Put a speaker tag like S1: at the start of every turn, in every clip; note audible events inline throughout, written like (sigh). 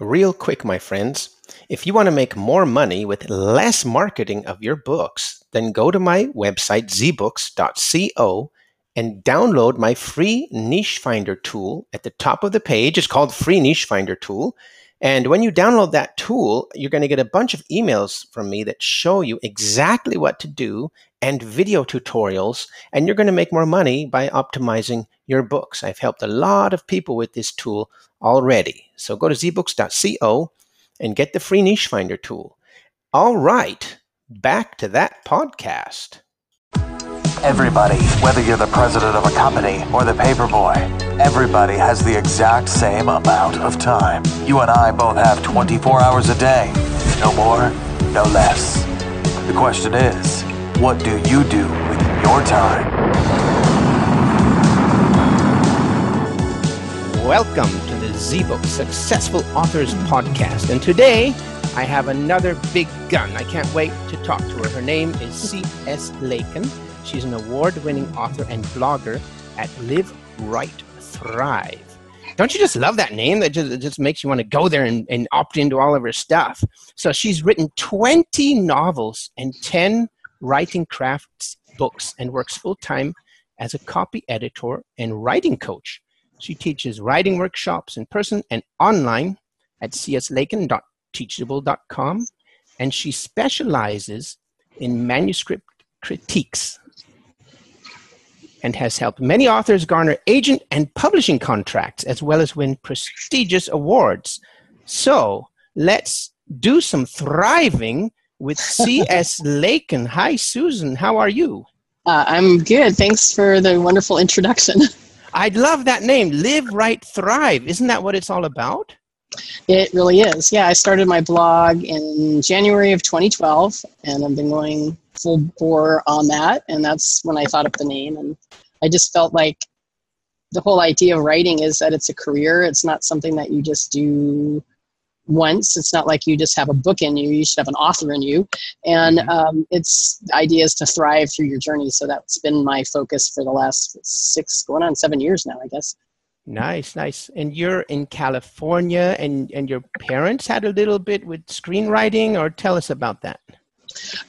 S1: Real quick, my friends, if you want to make more money with less marketing of your books, then go to my website, zbooks.co, and download my free niche finder tool at the top of the page. It's called Free Niche Finder Tool. And when you download that tool, you're going to get a bunch of emails from me that show you exactly what to do and video tutorials. And you're going to make more money by optimizing your books. I've helped a lot of people with this tool already. So go to zbooks.co and get the free niche finder tool. All right, back to that podcast.
S2: Everybody, whether you're the president of a company or the paperboy, everybody has the exact same amount of time. You and I both have 24 hours a day. No more, no less. The question is, what do you do with your time?
S1: Welcome to ZBook Successful Authors Podcast. And today I have another big gun. I can't wait to talk to her. Her name is C.S. Lakin. She's an award winning author and blogger at Live Write Thrive. Don't you just love that name? That just, just makes you want to go there and, and opt into all of her stuff. So she's written 20 novels and 10 writing crafts books and works full time as a copy editor and writing coach. She teaches writing workshops in person and online at cslakin.teachable.com, and she specializes in manuscript critiques and has helped many authors garner agent and publishing contracts as well as win prestigious awards. So let's do some thriving with (laughs) C.S. Lakin. Hi, Susan. How are you?
S3: Uh, I'm good. Thanks for the wonderful introduction. (laughs)
S1: I love that name, Live Write Thrive. Isn't that what it's all about?
S3: It really is. Yeah, I started my blog in January of 2012, and I've been going full bore on that. And that's when I thought up the name. And I just felt like the whole idea of writing is that it's a career. It's not something that you just do once. It's not like you just have a book in you. You should have an author in you. And mm-hmm. um, it's ideas to thrive through your journey. So that's been my focus for the last six, going on seven years now, I guess.
S1: Nice, nice. And you're in California, and and your parents had a little bit with screenwriting, or tell us about that.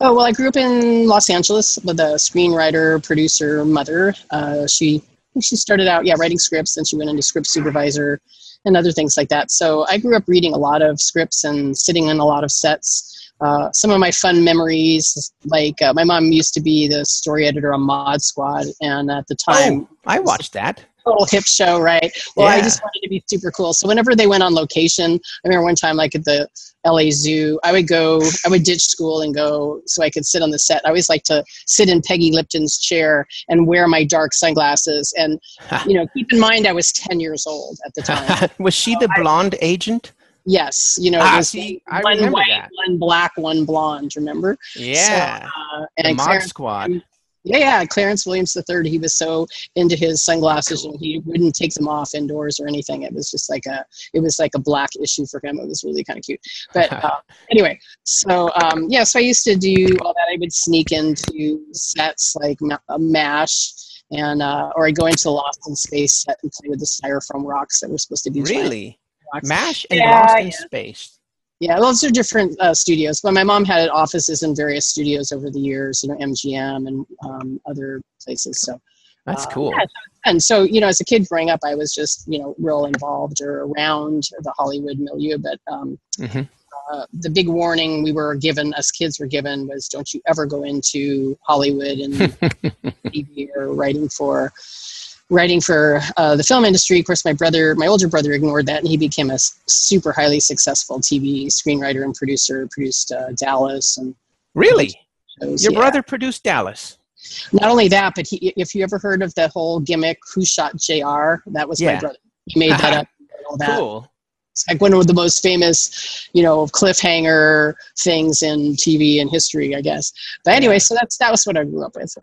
S3: Oh well, I grew up in Los Angeles with a screenwriter, producer, mother. Uh, she she started out yeah writing scripts, and she went into script supervisor and other things like that. So I grew up reading a lot of scripts and sitting in a lot of sets. Uh, some of my fun memories, like uh, my mom used to be the story editor on Mod Squad, and at the time,
S1: oh, I watched that
S3: total hip show, right? Well, yeah. I just wanted to be super cool. So whenever they went on location, I remember one time, like at the LA Zoo, I would go, I would ditch school and go so I could sit on the set. I always like to sit in Peggy Lipton's chair and wear my dark sunglasses. And, (laughs) you know, keep in mind, I was 10 years old at the time. (laughs)
S1: was she the blonde I, agent?
S3: Yes, you know,
S1: ah, see, one white, that.
S3: one black, one blonde. Remember?
S1: Yeah. So, uh, and the Mod Squad.
S3: Yeah, yeah, Clarence Williams III. He was so into his sunglasses, and he wouldn't take them off indoors or anything. It was just like a, it was like a black issue for him. It was really kind of cute. But (laughs) uh, anyway, so um, yeah, so I used to do all that. I would sneak into sets like Mash, and uh, or I go into the Lost in Space set and play with the styrofoam rocks that were supposed to be
S1: really Mash and yeah, Lost in yeah. Space.
S3: Yeah, those are different uh, studios. But my mom had offices in various studios over the years, you know, MGM and um, other places. So
S1: that's uh, cool. Yeah,
S3: and so, you know, as a kid growing up, I was just, you know, real involved or around the Hollywood milieu. But um, mm-hmm. uh, the big warning we were given, as kids were given, was don't you ever go into Hollywood and (laughs) TV or writing for writing for uh, the film industry. Of course, my brother, my older brother, ignored that, and he became a super highly successful TV screenwriter and producer. Produced uh, Dallas and
S1: really, shows. your yeah. brother produced Dallas.
S3: Not only that, but he, if you ever heard of the whole gimmick "Who Shot J.R.," that was yeah. my brother. He made that up. (laughs) That.
S1: Cool.
S3: It's like one of the most famous, you know, cliffhanger things in TV and history, I guess. But anyway, so that's that was what I grew up with.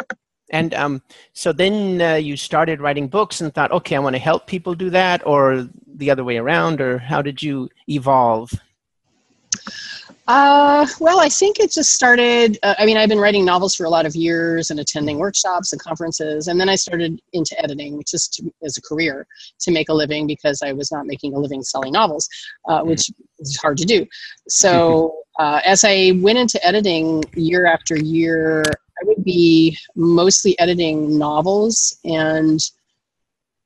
S1: And um, so then uh, you started writing books and thought, okay, I want to help people do that, or the other way around, or how did you evolve?
S3: Uh, well, I think it just started. Uh, I mean, I've been writing novels for a lot of years and attending workshops and conferences, and then I started into editing, just to, as a career to make a living because I was not making a living selling novels, uh, mm-hmm. which is hard to do. So, (laughs) uh, as I went into editing year after year, I would be mostly editing novels, and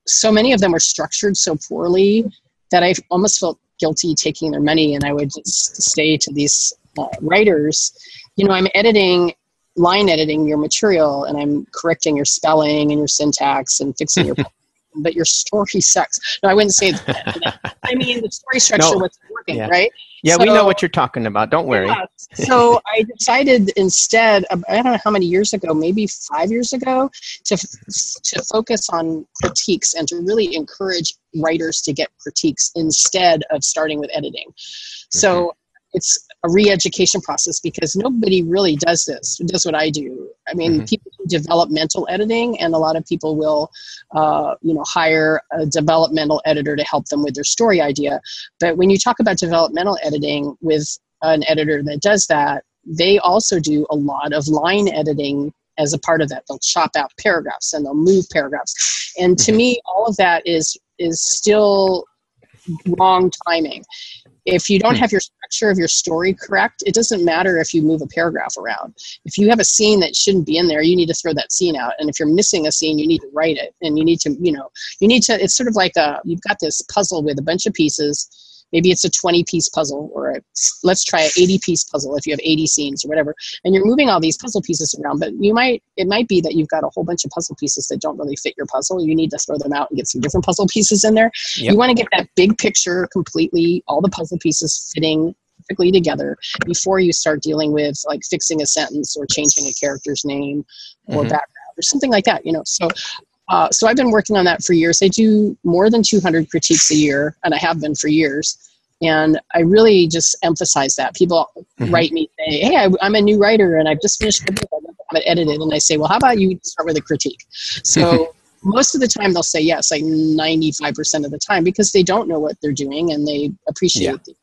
S3: so many of them were structured so poorly that I almost felt guilty taking their money and i would just say to these uh, writers you know i'm editing line editing your material and i'm correcting your spelling and your syntax and fixing your (laughs) but your story sucks no i wouldn't say that (laughs) i mean the story structure no. was working
S1: yeah.
S3: right
S1: yeah so, we know what you're talking about don't worry yeah,
S3: so i decided instead i don't know how many years ago maybe five years ago to to focus on critiques and to really encourage writers to get critiques instead of starting with editing. So mm-hmm. it's a re-education process because nobody really does this does what i do i mean mm-hmm. people developmental editing and a lot of people will uh, you know hire a developmental editor to help them with their story idea but when you talk about developmental editing with an editor that does that they also do a lot of line editing as a part of that they'll chop out paragraphs and they'll move paragraphs and to mm-hmm. me all of that is is still wrong timing. If you don't hmm. have your structure of your story correct, it doesn't matter if you move a paragraph around. If you have a scene that shouldn't be in there, you need to throw that scene out. And if you're missing a scene, you need to write it. And you need to, you know, you need to, it's sort of like a, you've got this puzzle with a bunch of pieces maybe it's a 20 piece puzzle or a, let's try an 80 piece puzzle if you have 80 scenes or whatever and you're moving all these puzzle pieces around but you might it might be that you've got a whole bunch of puzzle pieces that don't really fit your puzzle you need to throw them out and get some different puzzle pieces in there yep. you want to get that big picture completely all the puzzle pieces fitting perfectly together before you start dealing with like fixing a sentence or changing a character's name or mm-hmm. background or something like that you know so uh, so I've been working on that for years. I do more than 200 critiques a year, and I have been for years. And I really just emphasize that. People mm-hmm. write me, say, hey, I, am a new writer and I've just finished the book. I have it edited. And I say, well, how about you start with a critique? So most of the time they'll say yes, like 95% of the time, because they don't know what they're doing and they appreciate yeah.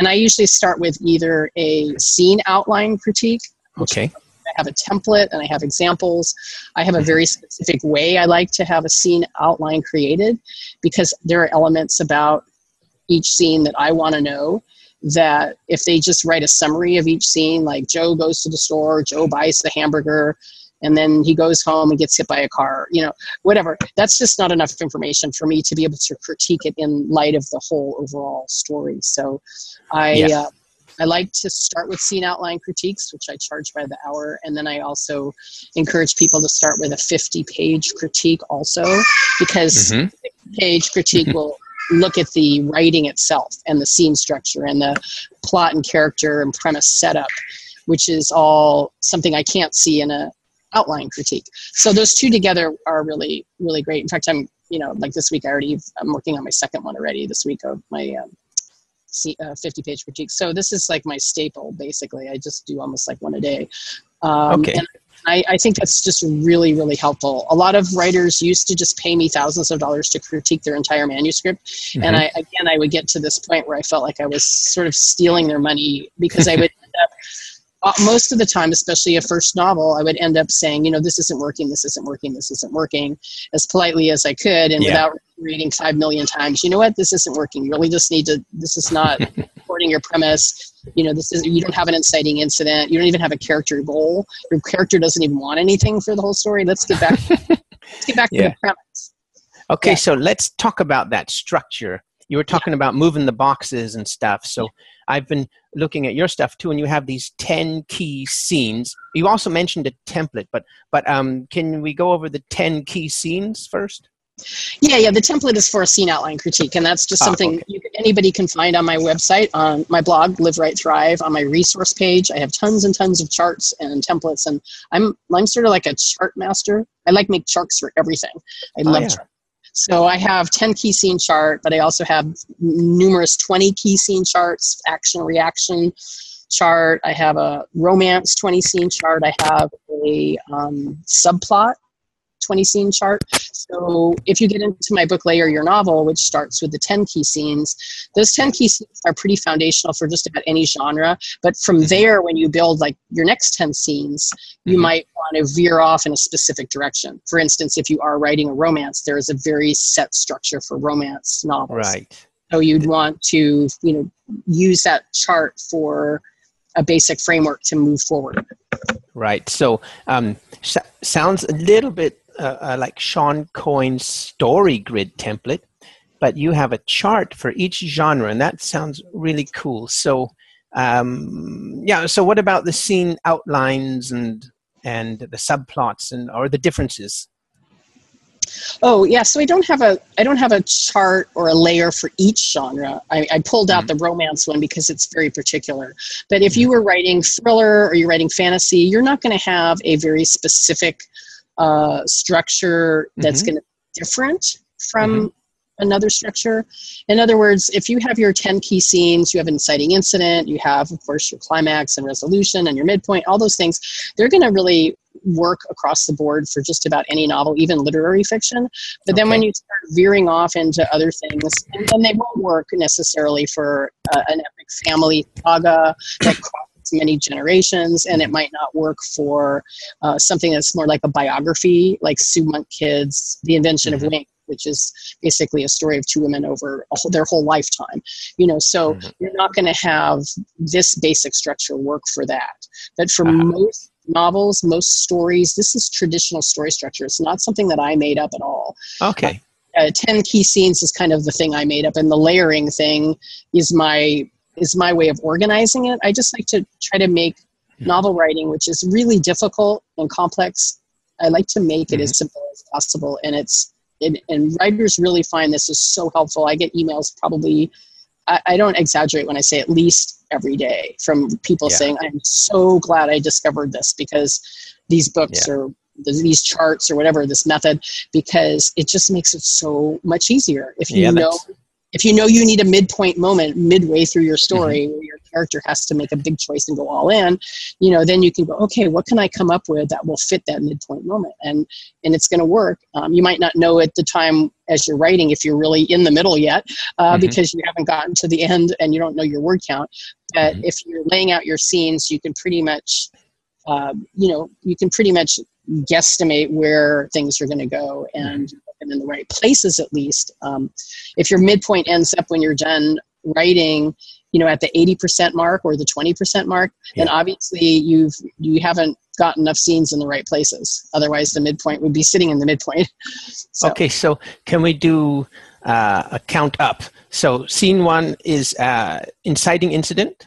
S3: And I usually start with either a scene outline critique.
S1: Okay.
S3: I have a template and I have examples. I have a mm-hmm. very specific way I like to have a scene outline created because there are elements about each scene that I want to know that if they just write a summary of each scene, like Joe goes to the store, Joe buys the hamburger, and then he goes home and gets hit by a car, you know, whatever. That's just not enough information for me to be able to critique it in light of the whole overall story. So I. Yeah. Uh, I like to start with scene outline critiques, which I charge by the hour, and then I also encourage people to start with a 50 page critique also, because mm-hmm. page critique will look at the writing itself and the scene structure and the plot and character and premise setup, which is all something I can't see in a outline critique. So those two together are really really great. In fact, I'm you know like this week I already I'm working on my second one already this week of my um, uh, 50 page critique. So this is like my staple basically. I just do almost like one a day. Um,
S1: okay.
S3: I, I, think that's just really, really helpful. A lot of writers used to just pay me thousands of dollars to critique their entire manuscript. Mm-hmm. And I, again, I would get to this point where I felt like I was sort of stealing their money because I would end up Uh, most of the time, especially a first novel, I would end up saying, you know, this isn't working, this isn't working, this isn't working, as politely as I could, and yeah. without reading five million times. You know what? This isn't working. You really just need to. This is not (laughs) supporting your premise. You know, this is. You don't have an inciting incident. You don't even have a character goal. Your character doesn't even want anything for the whole story. Let's get back. (laughs) let's get back yeah. to the premise.
S1: Okay, yeah. so let's talk about that structure. You were talking about moving the boxes and stuff. So I've been looking at your stuff too, and you have these ten key scenes. You also mentioned a template, but but um, can we go over the ten key scenes first?
S3: Yeah, yeah. The template is for a scene outline critique, and that's just ah, something okay. you, anybody can find on my website, on my blog, Live Write Thrive. On my resource page, I have tons and tons of charts and templates, and I'm I'm sort of like a chart master. I like make charts for everything. I oh, love yeah. charts. So I have 10 key scene chart, but I also have numerous 20 key scene charts, action reaction chart. I have a romance 20 scene chart. I have a um, subplot 20 scene chart. So if you get into my book Layer Your Novel, which starts with the 10 key scenes, those 10 key scenes are pretty foundational for just about any genre. But from
S1: Mm-hmm.
S3: there, when you build like your next 10 scenes, you
S1: Mhm.
S3: might want to veer off in a specific direction. For instance, if you are writing a romance, there is a very set structure for romance novels.
S1: Right.
S3: So you'd want to, you know, use that chart for a basic framework to move forward.
S1: Right. So, um, s- sounds a little bit uh, like Shawn Coyne's story grid template, but you have a chart for each genre, and that sounds really cool. So, um, yeah. So, what about the scene outlines and and the subplots and or the differences?
S3: Oh yeah, so I don't have a I don't have a chart or a layer for each genre. I, I pulled out the romance one because it's very particular. But if you were writing thriller or you're writing fantasy, you're not going to have a very specific uh, structure that's
S1: Mhm.
S3: going to be different from another structure. In other words, if you have your 10 key scenes, you have inciting incident, you have, of course, your climax and resolution and your midpoint, all those things, they're going to really work across the board for just about any novel, even literary fiction. But then when you start veering off into other things, and then they won't work necessarily for uh, an epic family saga that crosses many generations, and it might not work for uh, something that's more like a biography, like Sue Monk Kidd's, The Invention
S1: Mhm.
S3: of Wing, which is basically a story of two women over a whole, their whole lifetime. You know, so
S1: Mhm.
S3: you're not going to have this basic structure work for that. But for
S1: Ah.
S3: most novels, most stories, this is traditional story structure. It's not something that I made up at all.
S1: Okay.
S3: Uh, 10 key scenes is kind of the thing I made up, and the layering thing is my is my way of organizing it. I just like to try to make
S1: Mhm.
S3: novel writing, which is really difficult and complex. I like to make it as simple as possible, and it's and, and writers really find this is so helpful. I get emails probably. I, I don't exaggerate when I say at least every day from people
S1: Yeah.
S3: saying, "I'm so glad I discovered this because these books
S1: Yeah.
S3: or th- these charts or whatever this method because it just makes it so much easier if you
S1: Yeah,
S3: know
S1: that's-
S3: if you know you need a midpoint moment midway through your story
S1: Mm-hmm.
S3: where your character has to make a big choice and go all in you know then you can go okay what can i come up with that will fit that midpoint moment and and it's going to work um, you might not know at the time as you're writing if you're really in the middle yet uh,
S1: Mhm.
S3: because you haven't gotten to the end and you don't know your word count but
S1: Mhm.
S3: if you're laying out your scenes you can pretty much um, you know you can pretty much guesstimate where things are going to go and them in the right places at least. Um, if your midpoint ends up when you're done writing you know at the 80% mark or the 20% mark then obviously you've you haven't got enough scenes in the right places. Otherwise the midpoint would be sitting in the midpoint. (laughs) So,
S1: Okay, so can we do uh, a count up? So scene one is uh, inciting incident,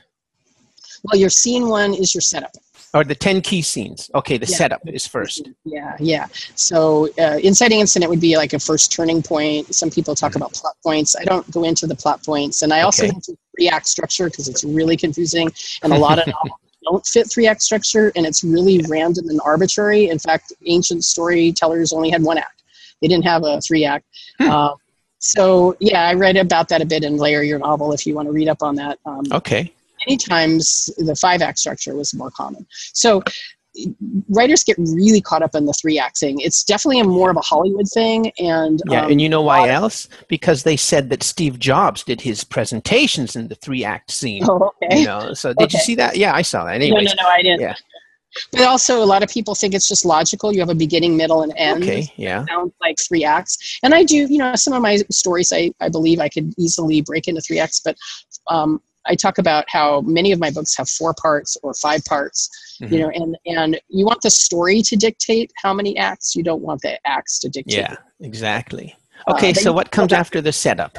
S3: well your scene one is your setup
S1: or the ten key scenes. Okay, the
S3: Yeah.
S1: setup is first.
S3: Yeah, yeah. So, uh, inciting incident would be like a first turning point. Some people talk about plot points. I don't go into the plot points, and I also
S1: Okay.
S3: do three act structure because it's really confusing, and a (laughs) lot of novels don't fit three act structure, and it's really random and arbitrary. In fact, ancient storytellers only had one act; they didn't have a three act.
S1: Hmm.
S3: Um, so, yeah, I read about that a bit in Layer Your Novel if you want to read up on that. Um,
S1: Okay.
S3: Many times the five act structure was more common. So writers get really caught up in the three act thing. It's definitely a more of a Hollywood thing. And
S1: Yeah,
S3: um,
S1: and you know why else? Because they said that Steve Jobs did his presentations in the three act scene.
S3: oh, okay.
S1: You know, so did you see that? Yeah, I saw that.
S3: No,
S1: Anyways,
S3: no, no, I didn't.
S1: Yeah.
S3: But also, a lot of people think it's just logical. You have a beginning, middle, and end.
S1: okay, yeah,
S3: Sounds like three acts. And I do, you know, some of my stories, I, I believe I could easily break into three acts, but um, I talk about how many of my books have four parts or five parts,
S1: Mhm.
S3: you know, and, and you want the story to dictate how many acts. You don't want the acts to dictate.
S1: yeah, exactly.
S3: Uh,
S1: Okay,
S3: but
S1: so what comes
S3: back-
S1: after the setup?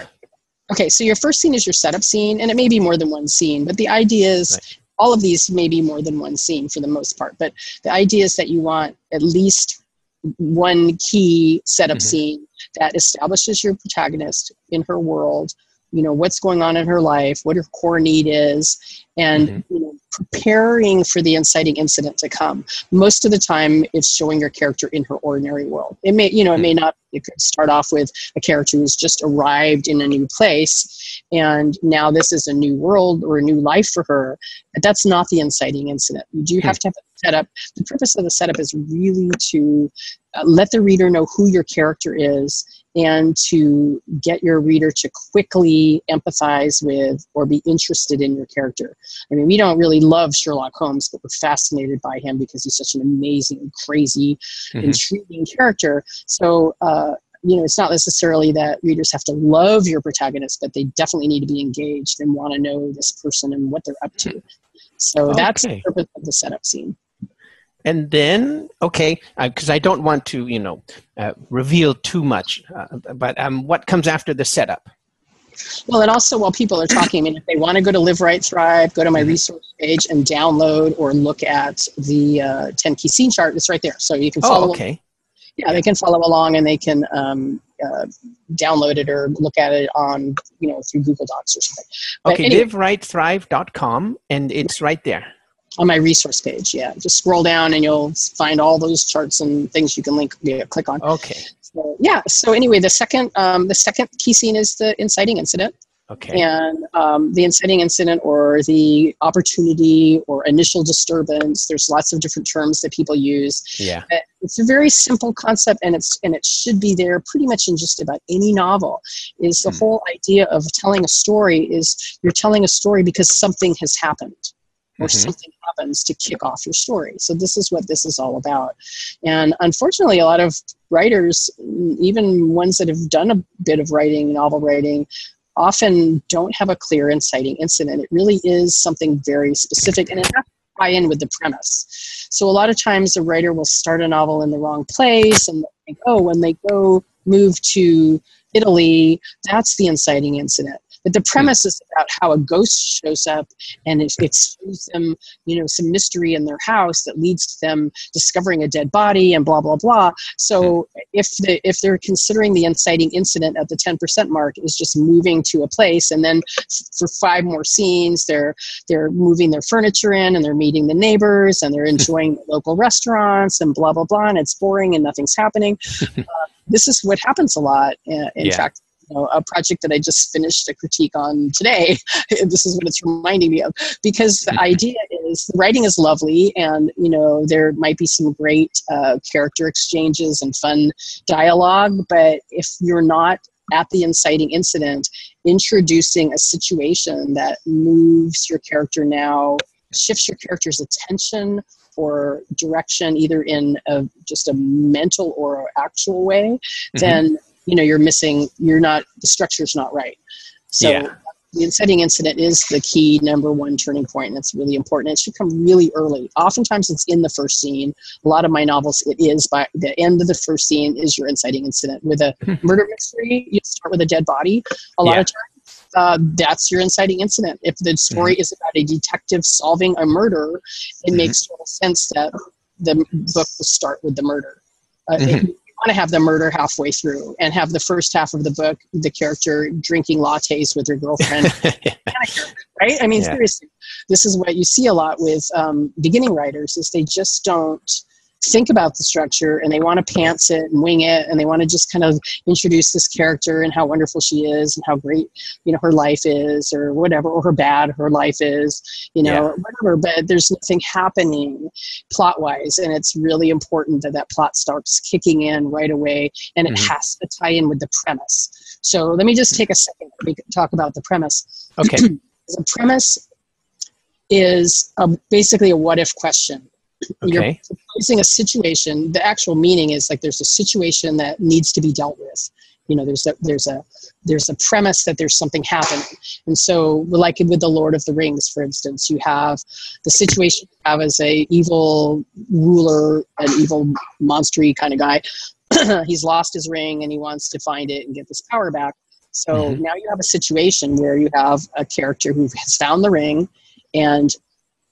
S3: Okay, so your first scene is your setup scene, and it may be more than one scene, but the idea is
S1: Right.
S3: all of these may be more than one scene for the most part. But the idea is that you want at least one key setup
S1: Mhm.
S3: scene that establishes your protagonist in her world, you know, what's going on in her life, what her core need is, and
S1: Mhm.
S3: you know, preparing for the inciting incident to come. Most of the time, it's showing your character in her ordinary world. It may, you know, it may not. It could start off with a character who's just arrived in a new place, and now this is a new world or a new life for her. But that's not the inciting incident. You do have to have a setup, the purpose of the setup is really to uh, let the reader know who your character is and to get your reader to quickly empathize with or be interested in your character. I mean, we don't really love Sherlock Holmes, but we're fascinated by him because he's such an amazing, crazy, mm-hmm. intriguing character. So, uh, you know, it's not necessarily that readers have to love your protagonist, but they definitely need to be engaged and want to know this person and what they're up to. So okay. that's the purpose of the setup scene
S1: and then okay because uh, i don't want to you know uh, reveal too much uh, but um, what comes after the setup?
S3: Well and also while people are talking i mean if they want to go to live write thrive go to my mm-hmm. resource page and download or look at the uh, 10 key scene chart it's right there. So you can oh, follow
S1: oh, okay.
S3: Yeah they can follow along and they can um, uh, download it or look at it on you know through google docs or something.
S1: But okay anyway, livewritethrive.com and it's right there
S3: on my resource page. Yeah, just scroll down and you'll find all those charts and things you can link, yeah, click on.
S1: Okay.
S3: So, yeah. So anyway, the second um, the second key scene is the inciting incident.
S1: Okay.
S3: And um, the inciting incident or the opportunity or initial disturbance. There's lots of different terms that people use.
S1: Yeah.
S3: It's a very simple concept, and it's and it should be there pretty much in just about any novel. Is the hmm. whole idea of telling a story is you're telling a story because something has happened or mm-hmm. something happens to kick off your story. So this is what this is all about. And unfortunately, a lot of writers, even ones that have done a bit of writing, novel writing, often don't have a clear inciting incident. It really is something very specific, and it has to tie in with the premise. So a lot of times, a writer will start a novel in the wrong place, and think, oh, when they go move to Italy, that's the inciting incident. But the premise is about how a ghost shows up and it, it shows them, you know, some mystery in their house that leads to them discovering a dead body and blah blah blah. So if the if they're considering the inciting incident at the ten percent mark is just moving to a place, and then for five more scenes they're they're moving their furniture in and they're meeting the neighbors and they're (laughs) enjoying local restaurants and blah blah blah, and it's boring and nothing's happening. (laughs) Uh, this is what happens a lot. Uh, in yeah. fact, you know, a project that I just finished a critique on today. (laughs) this is what it's reminding me of because the idea is the writing is lovely, and you know there might be some great uh, character exchanges and fun dialogue, but if you're not at the inciting incident, introducing a situation that moves your character now, shifts your character's attention or direction either in a, just a mental or actual way, mm-hmm. then you know you're missing you're not the structure's not right so yeah. the inciting incident is the key number one turning point and it's really important it should come really early oftentimes it's in the first scene a lot of my novels it is by the end of the first scene is your inciting incident with a murder mystery you start with a dead body a lot yeah. of times uh, that's your inciting incident. If the story mm-hmm. is about a detective solving a murder, it mm-hmm. makes total sense that the book will start with the murder. Uh, mm-hmm. it, want to have the murder halfway through and have the first half of the book the character drinking lattes with her girlfriend (laughs) right i mean yeah. seriously this is what you see a lot with um, beginning writers is they just don't think about the structure and they want to pants it and wing it and they want to just kind of introduce this character and how wonderful she is and how great you know her life is or whatever or her bad her life is you know yeah. whatever. But there's nothing happening plot wise and it's really important that that plot starts kicking in right away and it mm-hmm. has to tie in with the premise. So let me just take a second to talk about the premise.
S1: Okay. (clears throat)
S3: The premise is a, basically a what if question
S1: Okay.
S3: You're facing a situation. The actual meaning is like there's a situation that needs to be dealt with. You know, there's a there's a there's a premise that there's something happening, and so like with the Lord of the Rings, for instance, you have the situation you have as a evil ruler, an evil monstery kind of guy. (clears throat) He's lost his ring and he wants to find it and get this power back. So mm-hmm. now you have a situation where you have a character who has found the ring, and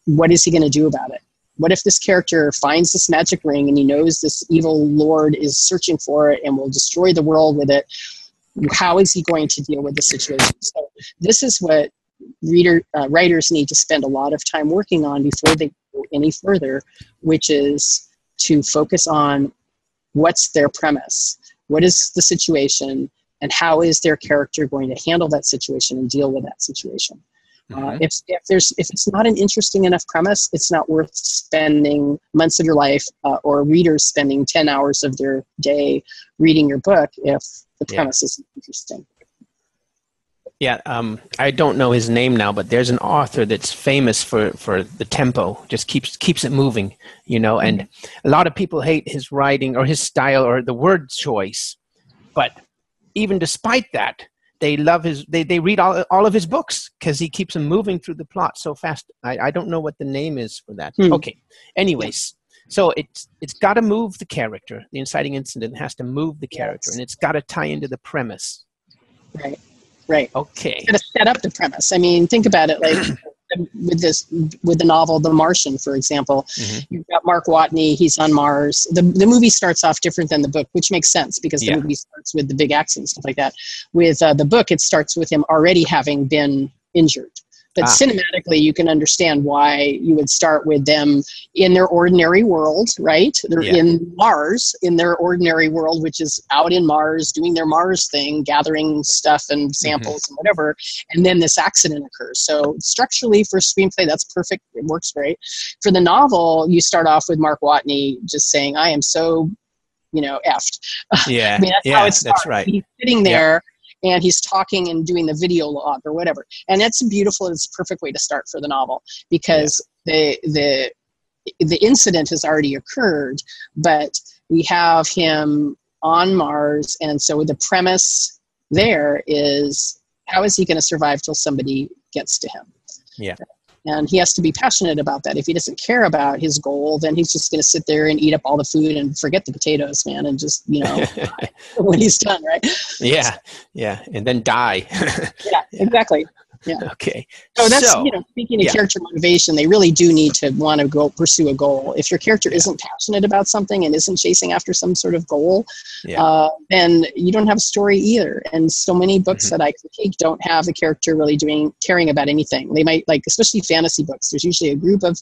S3: what is he going to do about it? What if this character finds this magic ring and he knows this evil lord is searching for it and will destroy the world with it? How is he going to deal with the situation? So this is what reader uh, writers need to spend a lot of time working on before they go any further which is to focus on what's their premise what is the situation and how is their character going to handle that situation and deal with that situation Uh,
S1: Mhm.
S3: if, if there's if it's not an interesting enough premise, it's not worth spending months of your life uh, or readers spending ten hours of their day reading your book if the
S1: Yeah.
S3: premise isn't interesting.
S1: Yeah, um, I don't know his name now, but there's an author that's famous for, for the tempo, just keeps keeps it moving, you know. And a lot of people hate his writing or his style or the word choice, but even despite that, they love his. They, they read all all of his books because he keeps them moving through the plot so fast. I, I don't know what the name is for that.
S3: Hmm.
S1: Okay. Anyways, so it's it's got to move the character. The inciting incident has to move the character,
S3: Yes.
S1: and it's got to tie into the premise.
S3: Right. Right.
S1: Okay.
S3: Got to set up the premise. I mean, think about it. Like (clears throat) with this, with the novel *The Martian*, for example,
S1: Mhm.
S3: you've got Mark Watney. He's on Mars. the The movie starts off different than the book, which makes sense because the
S1: Yeah.
S3: movie starts with the big and stuff like that. With uh, the book, it starts with him already having been injured. But
S1: Ah.
S3: cinematically, you can understand why you would start with them in their ordinary world, right? They're
S1: Yeah.
S3: in Mars, in their ordinary world, which is out in Mars doing their Mars thing, gathering stuff
S1: Mm-hmm.
S3: and samples and whatever. And then this accident occurs. So, structurally, for screenplay, that's perfect. It works great. For the novel, you start off with Mark Watney just saying, I am so, you know, effed. (laughs)
S1: Yeah.
S3: I mean, that's
S1: yeah,
S3: how it starts.
S1: that's right.
S3: He's sitting there and he's talking and doing the video log or whatever. And that's a beautiful, it's a perfect way to start for the novel because the the the incident has already occurred, but we have him on Mars, and so the premise there is how is he going to survive till somebody gets to him?
S1: Yeah.
S3: And he has to be passionate about that. If he doesn't care about his goal, then he's just going to sit there and eat up all the food and forget the potatoes, man, and just, you know, (laughs) (laughs) when he's done, right?
S1: yeah. Yeah. And then die. (laughs)
S3: Yeah, exactly.
S1: Okay.
S3: So that's
S1: So-
S3: you know, speaking of
S1: yeah.
S3: character motivation, they really do need to want to go pursue a goal. If your character isn't passionate about something and isn't chasing after some sort of goal,
S1: Yeah.
S3: uh, then you don't have a story either. And so many books
S1: Mhm.
S3: that I critique don't have the character really doing caring about anything. They might like, especially fantasy books. There's usually a group of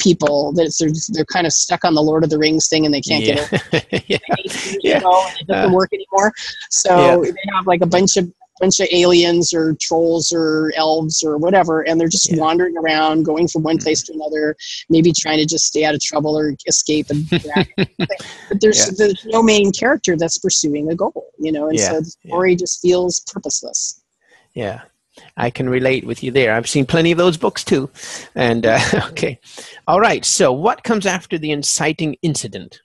S3: people that they're, they're kind of stuck on the Lord of the Rings thing and they can't get
S1: yeah. (laughs) yeah. (laughs)
S3: you
S1: Yeah.
S3: and it doesn't
S1: Uh,
S3: work anymore. So they have like a bunch of bunch of aliens or trolls or elves or whatever, and they're just
S1: Yeah.
S3: wandering around, going from one place to another, maybe trying to just stay out of trouble or escape. And (laughs) but there's
S1: Yeah.
S3: there's no main character that's pursuing a goal, you know, and
S1: Yeah,
S3: so the story just feels purposeless.
S1: Yeah. I can relate with you there. I've seen plenty of those books too. And uh, (laughs) okay. All right. So what comes after the inciting incident?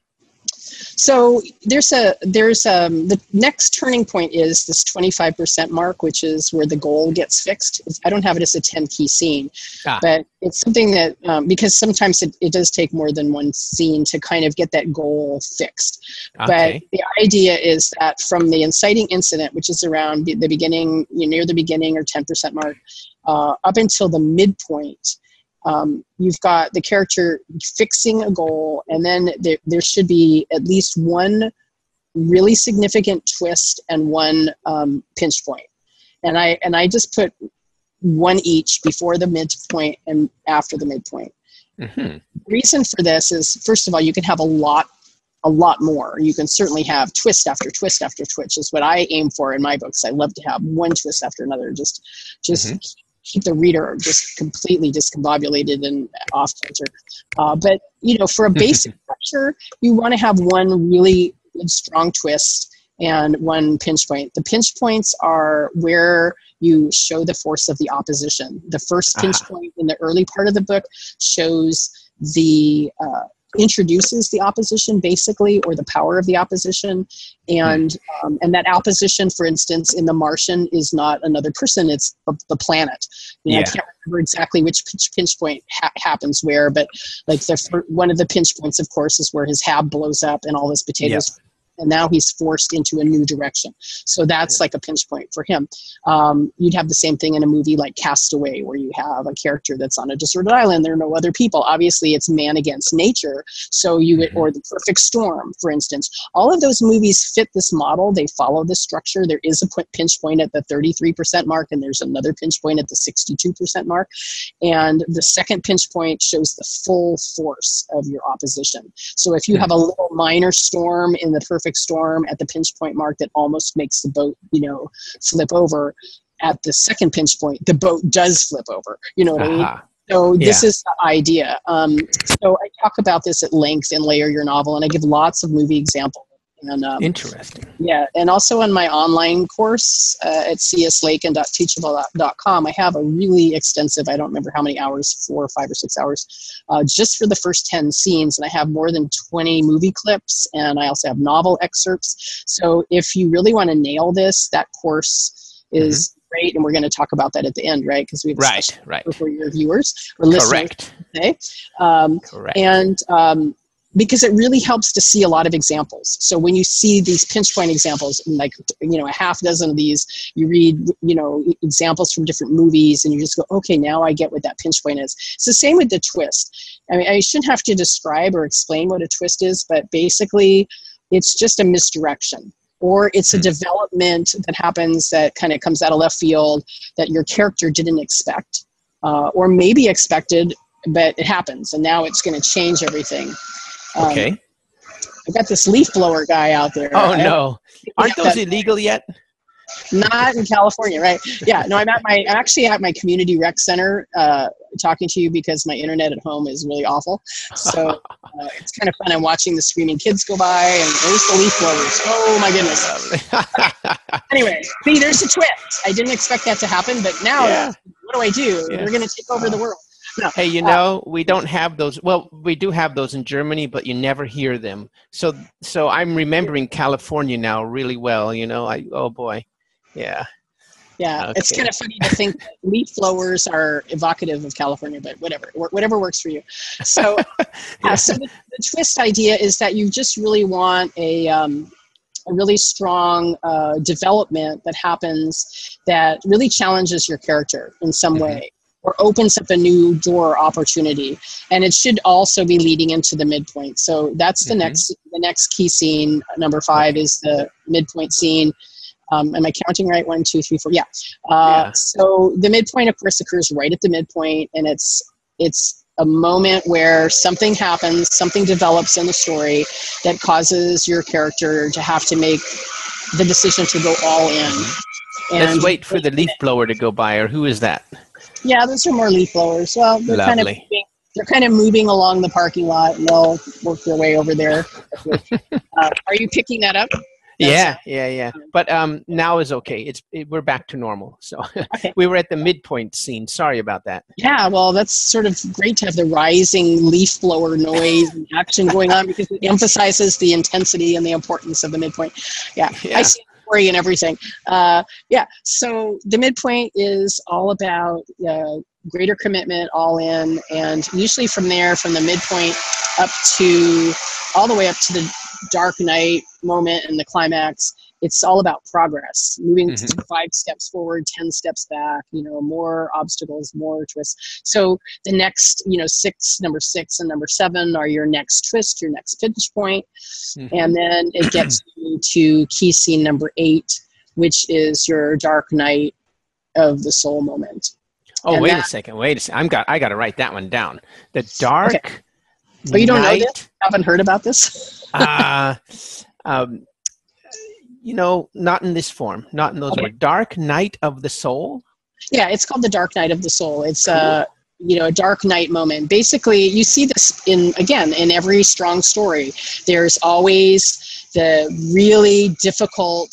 S3: So there's a there's um the next turning point is this 25% mark, which is where the goal gets fixed. It's- I don't have it as a 10 key scene,
S1: Ah.
S3: but it's something that um, because sometimes it, it does take more than one scene to kind of get that goal fixed.
S1: Okay.
S3: But the idea is that from the inciting incident, which is around the beginning, you know, near the beginning or 10% mark, uh, up until the midpoint, um, you've got the character fixing a goal, and then there, there should be at least one really significant twist and one um, pinch point. And I and I just put one each before the midpoint and after the midpoint
S1: Mhm.
S3: reason for this is first of all you can have a lot a lot more you can certainly have twist after twist after twist is what i aim for in my books i love to have one twist after another just just keep the reader just completely discombobulated and off kilter. Uh, but you know for a (laughs) basic structure you want to have one really good strong twist and one pinch point. The pinch points are where you show the force of the opposition. The first pinch
S1: Ah.
S3: point in the early part of the book shows the uh, introduces the opposition basically or the power of the opposition. And um, and that opposition for instance in the martian is not another person it's the, the planet. You know, i can't remember exactly which pinch, pinch point ha- happens where but like the one of the pinch points of course is where his hab blows up and all his potatoes and now he's forced into a new direction so that's like a pinch point for him um, you'd have the same thing in a movie like Castaway, where you have a character that's on a deserted island. There are no other people. Obviously, it's man against nature. So you
S1: Mhm.
S3: or The Perfect Storm, for instance. All of those movies fit this model. They follow this structure. There is a pinch point at the 33% mark, and there's another pinch point at the 62% mark. And the second pinch point shows the full force of your opposition. So if you
S1: Hmm.
S3: have a little minor storm in the perfect storm at the pinch point mark that almost makes the boat, you know, flip over, at the second pinch point, the boat does flip over. You know what I mean? So this
S1: Yeah.
S3: is the idea. Um, so I talk about this at length in Layer Your Novel, and I give lots of movie examples. And um,
S1: Interesting.
S3: yeah, and also in my online course uh, at cslakin.teachable.com, I have a really extensive, I don't remember how many hours, four or five or six hours, uh, just for the first 10 scenes. And I have more than 20 movie clips, and I also have novel excerpts. So if you really want to nail this, that course is great. And we're going to talk about that at the end, right? Because we have a
S1: Right,
S3: special
S1: right.
S3: for your viewers or listeners
S1: Correct.
S3: today. Um,
S1: Correct.
S3: and um, because it really helps to see a lot of examples. So when you see these pinch point examples like you know a half dozen of these you read you know examples from different movies and you just go okay now i get what that pinch point is. It's the same with the twist. I mean i shouldn't have to describe or explain what a twist is but basically it's just a misdirection or it's a
S1: Hmm.
S3: development that happens that kind of comes out of left field that your character didn't expect uh, or maybe expected but it happens and now it's going to change everything um,
S1: okay.
S3: I've got this leaf blower guy out there.
S1: Oh
S3: I-
S1: no. Aren't those
S3: that-
S1: illegal yet?
S3: Not in California, right? Yeah, no, I'm at my I'm actually at my community rec center uh, talking to you because my internet at home is really awful. So (laughs) uh, it's kind of fun. I'm watching the screaming kids go by, and there's the leaf blowers. Oh my goodness. (laughs) Anyway, see, there's a twist. I didn't expect that to happen, but now
S1: Yeah.
S3: what do I do?
S1: Yeah.
S3: They're going to take over the world. No,
S1: Hey, you
S3: Uh,
S1: know, we don't have those. Well, we do have those in Germany, but you never hear them. So, so I'm remembering California now really well. You know, I oh boy, yeah.
S3: Yeah, it's kind of funny to think leaf blowers are evocative of California, but whatever, whatever works for you. So, (laughs) yeah, so the, the twist idea is that you just really want a, um, a really strong uh, development that happens that really challenges your character in some
S1: Mhm.
S3: way or opens up a new door opportunity and it should also be leading into the midpoint so that's the
S1: Mhm.
S3: next the next key scene number five is the midpoint scene um, am I counting right? One, two, three, four. Yeah. Uh,
S1: Yeah.
S3: So the midpoint, of course, occurs right at the midpoint, and it's it's a moment where something happens, something develops in the story that causes your character to have to make the decision to go all in.
S1: Let's wait for the leaf blower to go by, or who is that?
S3: Yeah, those are more leaf blowers. Well, they're kind of moving, they're kind of moving along the parking lot, and they'll work their way over there. (laughs) uh, are you picking that up?
S1: Yeah, yeah, yeah. But um, now is okay. It's it, we're back to normal. So
S3: Okay. (laughs)
S1: we were at the midpoint scene. Sorry about that.
S3: Yeah, well, that's sort of great to have the rising leaf blower noise and action going on because it emphasizes the intensity and the importance of the midpoint. Yeah,
S1: Yeah.
S3: I see story and everything. Uh, yeah, so the midpoint is all about uh, greater commitment, all in, and usually from there, from the midpoint up to all the way up to the dark night moment and the climax it's all about progress moving
S1: Mhm.
S3: five steps forward ten steps back you know more obstacles more twists so the next you know six number six and number seven are your next twist your next pinch point
S1: Mhm.
S3: and then it gets (clears throat) you to key scene number eight which is your dark night of the soul moment
S1: oh,
S3: and
S1: wait a second. Wait a second. I'm got. I got to write that one down. The dark.
S3: Oh, you don't know
S1: night,
S3: this? haven't heard about this
S1: uh, (laughs) um, you know, not in this form. Not in those
S3: Okay.
S1: words. Dark night of the soul.
S3: Yeah, it's called the Dark Night of the Soul. It's a you know a dark night moment. Basically, you see this in again in every strong story. There's always the really difficult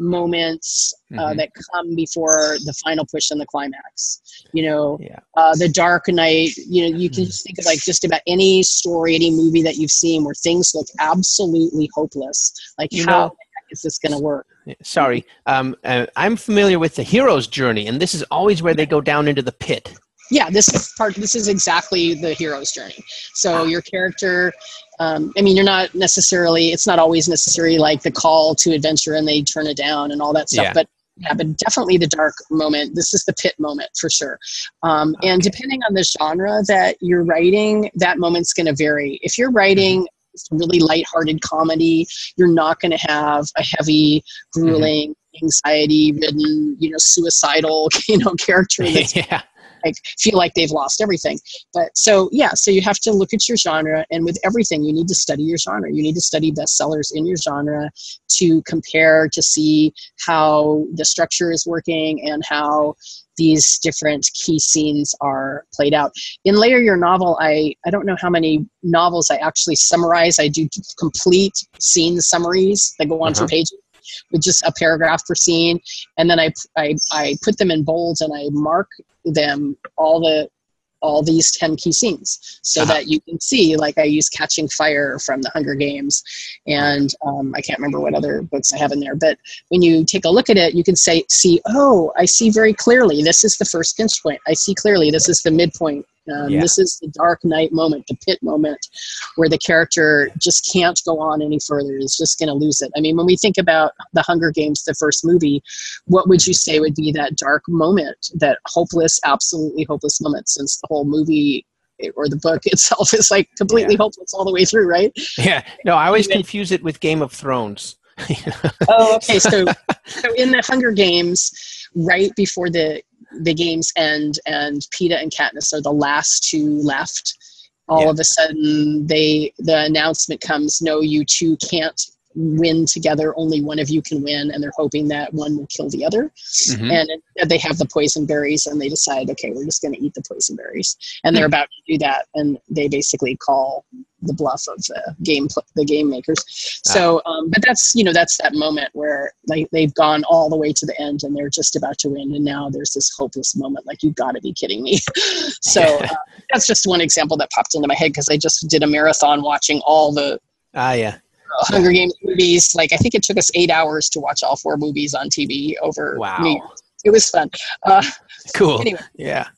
S3: moments uh,
S1: Mhm.
S3: that come before the final push and the climax. You know,
S1: Yeah.
S3: uh, the Dark Night. You know, you can just think of like just about any story, any movie that you've seen where things look absolutely hopeless. Like
S1: You
S3: how
S1: know-
S3: is this going to work?
S1: Sorry. Um, uh, I'm familiar with the hero's journey, and this is always where they go down into the pit.
S3: yeah this is part this is exactly the hero's journey so your character um, i mean you're not necessarily it's not always necessary like the call to adventure and they turn it down and all that stuff
S1: Yeah.
S3: but yeah but definitely the dark moment this is the pit moment for sure um, and depending on the genre that you're writing that moment's going to vary if you're writing
S1: Mm-hmm.
S3: Really lighthearted comedy you're not going to have a heavy grueling
S1: Mm-hmm.
S3: anxiety ridden you know suicidal (laughs) you know character (laughs) that's
S1: yeah.
S3: like feel like they've lost everything. But so yeah, so you have to look at your genre, and with everything, you need to study your genre. You need to study bestsellers in your genre to compare to see how the structure is working and how these different key scenes are played out. In Layer Your Novel, I, I don't know how many novels I actually summarize. I do complete scene summaries that go on uh-huh. for pages with just a paragraph per scene. And then I, I, I put them in bold and I mark them all the all these 10 key scenes so uh-huh. that you can see like i use catching fire from the hunger games and um, i can't remember what other books i have in there but when you take a look at it you can say see oh i see very clearly this is the first pinch point i see clearly this is the midpoint um, yeah. This is the dark night moment, the pit moment, where the character just can't go on any further. Is just going to lose it. I mean, when we think about the Hunger Games, the first movie, what would you say would be that dark moment, that hopeless, absolutely hopeless moment? Since the whole movie or the book (laughs) itself is like completely yeah. hopeless all the way through, right?
S1: Yeah. No, I always confuse it with Game of Thrones. (laughs)
S3: oh, okay. So, so in the Hunger Games, right before the the games end and Peeta and Katniss are the last two left. All yeah. of a sudden, they the announcement comes: No, you two can't win together. Only one of you can win, and they're hoping that one will kill the other. Mm-hmm. And they have the poison berries, and they decide, okay, we're just going to eat the poison berries, and they're about to do that, and they basically call the bluff of the game the game makers. So, ah. um, but that's you know that's that moment where like they've gone all the way to the end, and they're just about to win, and now there's this hopeless moment. Like you've got to be kidding me. (laughs) so uh, that's just one example that popped into my head because I just did a marathon watching all the
S1: Ah, yeah.
S3: Hunger Games movies. Like I think it took us eight hours to watch all four movies on TV over.
S1: Wow.
S3: It was fun. Uh,
S1: cool. Anyway. Yeah.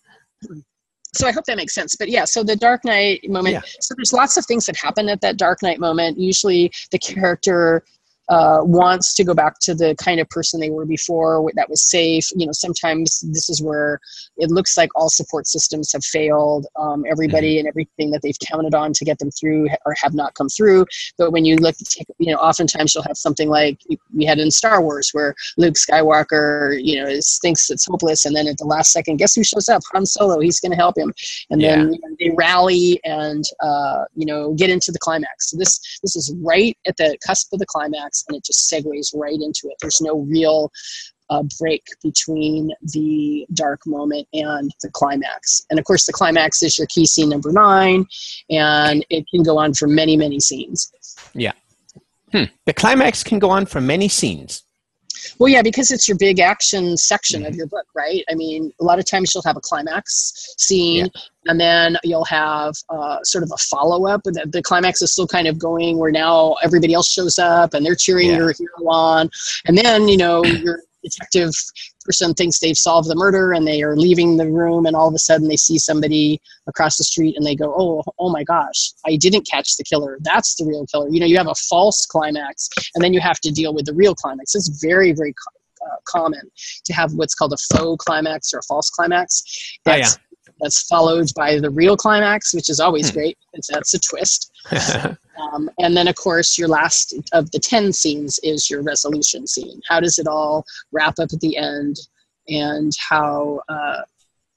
S3: So I hope that makes sense. But yeah, so the Dark Night moment. Yeah. So there's lots of things that happen at that Dark Night moment. Usually the character uh, wants to go back to the kind of person they were before that was safe. You know, sometimes this is where it looks like all support systems have failed. Um, everybody mm-hmm. and everything that they've counted on to get them through or have not come through. But when you look, you know, oftentimes you'll have something like we had in Star Wars where Luke Skywalker, you know, is, thinks it's hopeless, and then at the last second, guess who shows up? Han Solo. He's going to help him, and yeah. then you know, they rally and uh, you know get into the climax. So this this is right at the cusp of the climax and it just segues right into it. There's no real uh, break between the dark moment and the climax. And of course, the climax is your key scene number nine, and it can go on for many, many scenes.
S1: Yeah. Hmm. The climax can go on for many scenes.
S3: Well, yeah, because it's your big action section mm-hmm. of your book, right? I mean, a lot of times you'll have a climax scene, yeah. and then you'll have uh, sort of a follow up. The, the climax is still kind of going where now everybody else shows up and they're cheering yeah. your hero on, and then you know (clears throat) your detective person thinks they've solved the murder and they are leaving the room and all of a sudden they see somebody across the street and they go oh oh my gosh i didn't catch the killer. That's the real killer. You know you have a false climax and then you have to deal with the real climax. It's very very uh, common to have what's called a faux climax or a false climax. That's oh, yeah that's followed by the real climax, which is always hmm. great because that's a twist. (laughs) um, and then, of course, your last of the 10 scenes is your resolution scene. How does it all wrap up at the end? And how, uh,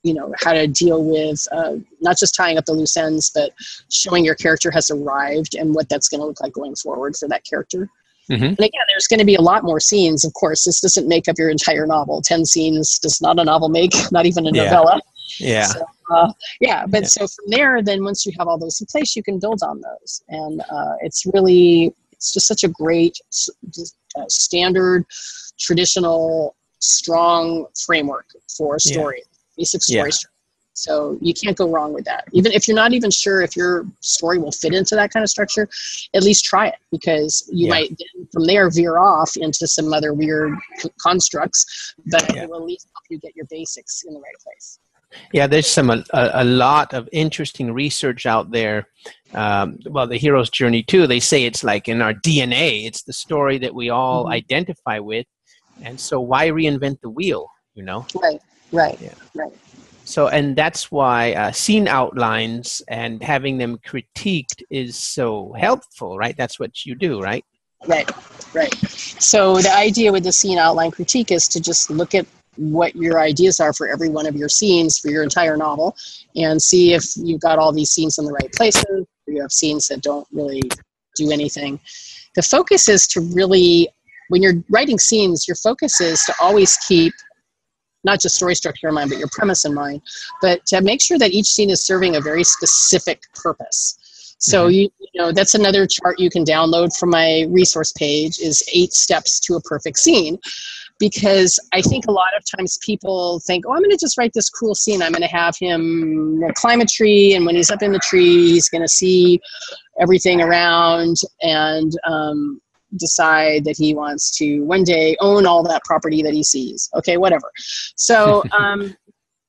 S3: you know, how to deal with uh, not just tying up the loose ends, but showing your character has arrived and what that's going to look like going forward for that character. Mm-hmm. And again, there's going to be a lot more scenes. Of course, this doesn't make up your entire novel. Ten scenes does not a novel make, (laughs) not even a novella.
S1: Yeah.
S3: So, uh, yeah, but yeah. so from there, then once you have all those in place, you can build on those, and uh, it's really it's just such a great uh, standard, traditional, strong framework for a story, yeah. basic story yeah. structure. So you can't go wrong with that. Even if you're not even sure if your story will fit into that kind of structure, at least try it because you yeah. might from there veer off into some other weird constructs, but yeah. it will at least help you get your basics in the right place.
S1: Yeah, there's some a, a lot of interesting research out there. Um, well, the hero's journey too. They say it's like in our DNA. It's the story that we all mm-hmm. identify with, and so why reinvent the wheel? You know.
S3: Right. Right. Yeah. Right.
S1: So, and that's why uh, scene outlines and having them critiqued is so helpful, right? That's what you do, right?
S3: Right, right. So the idea with the scene outline critique is to just look at what your ideas are for every one of your scenes for your entire novel and see if you've got all these scenes in the right places or you have scenes that don't really do anything. The focus is to really when you're writing scenes your focus is to always keep not just story structure in mind but your premise in mind but to make sure that each scene is serving a very specific purpose. So mm-hmm. you, you know that's another chart you can download from my resource page is eight steps to a perfect scene because I think a lot of times people think, oh, I'm going to just write this cool scene. I'm going to have him climb a tree, and when he's up in the tree, he's going to see everything around and um, decide that he wants to one day own all that property that he sees. Okay, whatever. So (laughs) um,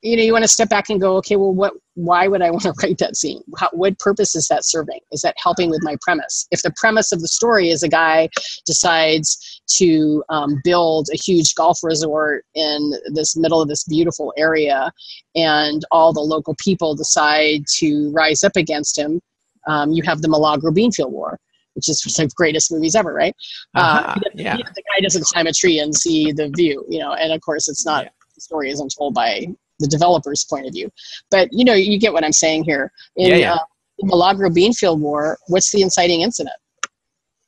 S3: you know you want to step back and go okay well what why would i want to (laughs) write that scene How, what purpose is that serving is that helping with my premise if the premise of the story is a guy decides to um, build a huge golf resort in this middle of this beautiful area and all the local people decide to rise up against him um, you have the milagro beanfield war which is one of the greatest movies ever, right?
S1: Uh-huh, uh, yeah.
S3: the guy doesn't climb a tree and see the view, you know, and of course it's not, yeah. the story isn't told by the developer's point of view. But you know, you get what I'm saying here. In,
S1: yeah, yeah. Uh,
S3: the Milagro Beanfield War, what's the inciting incident?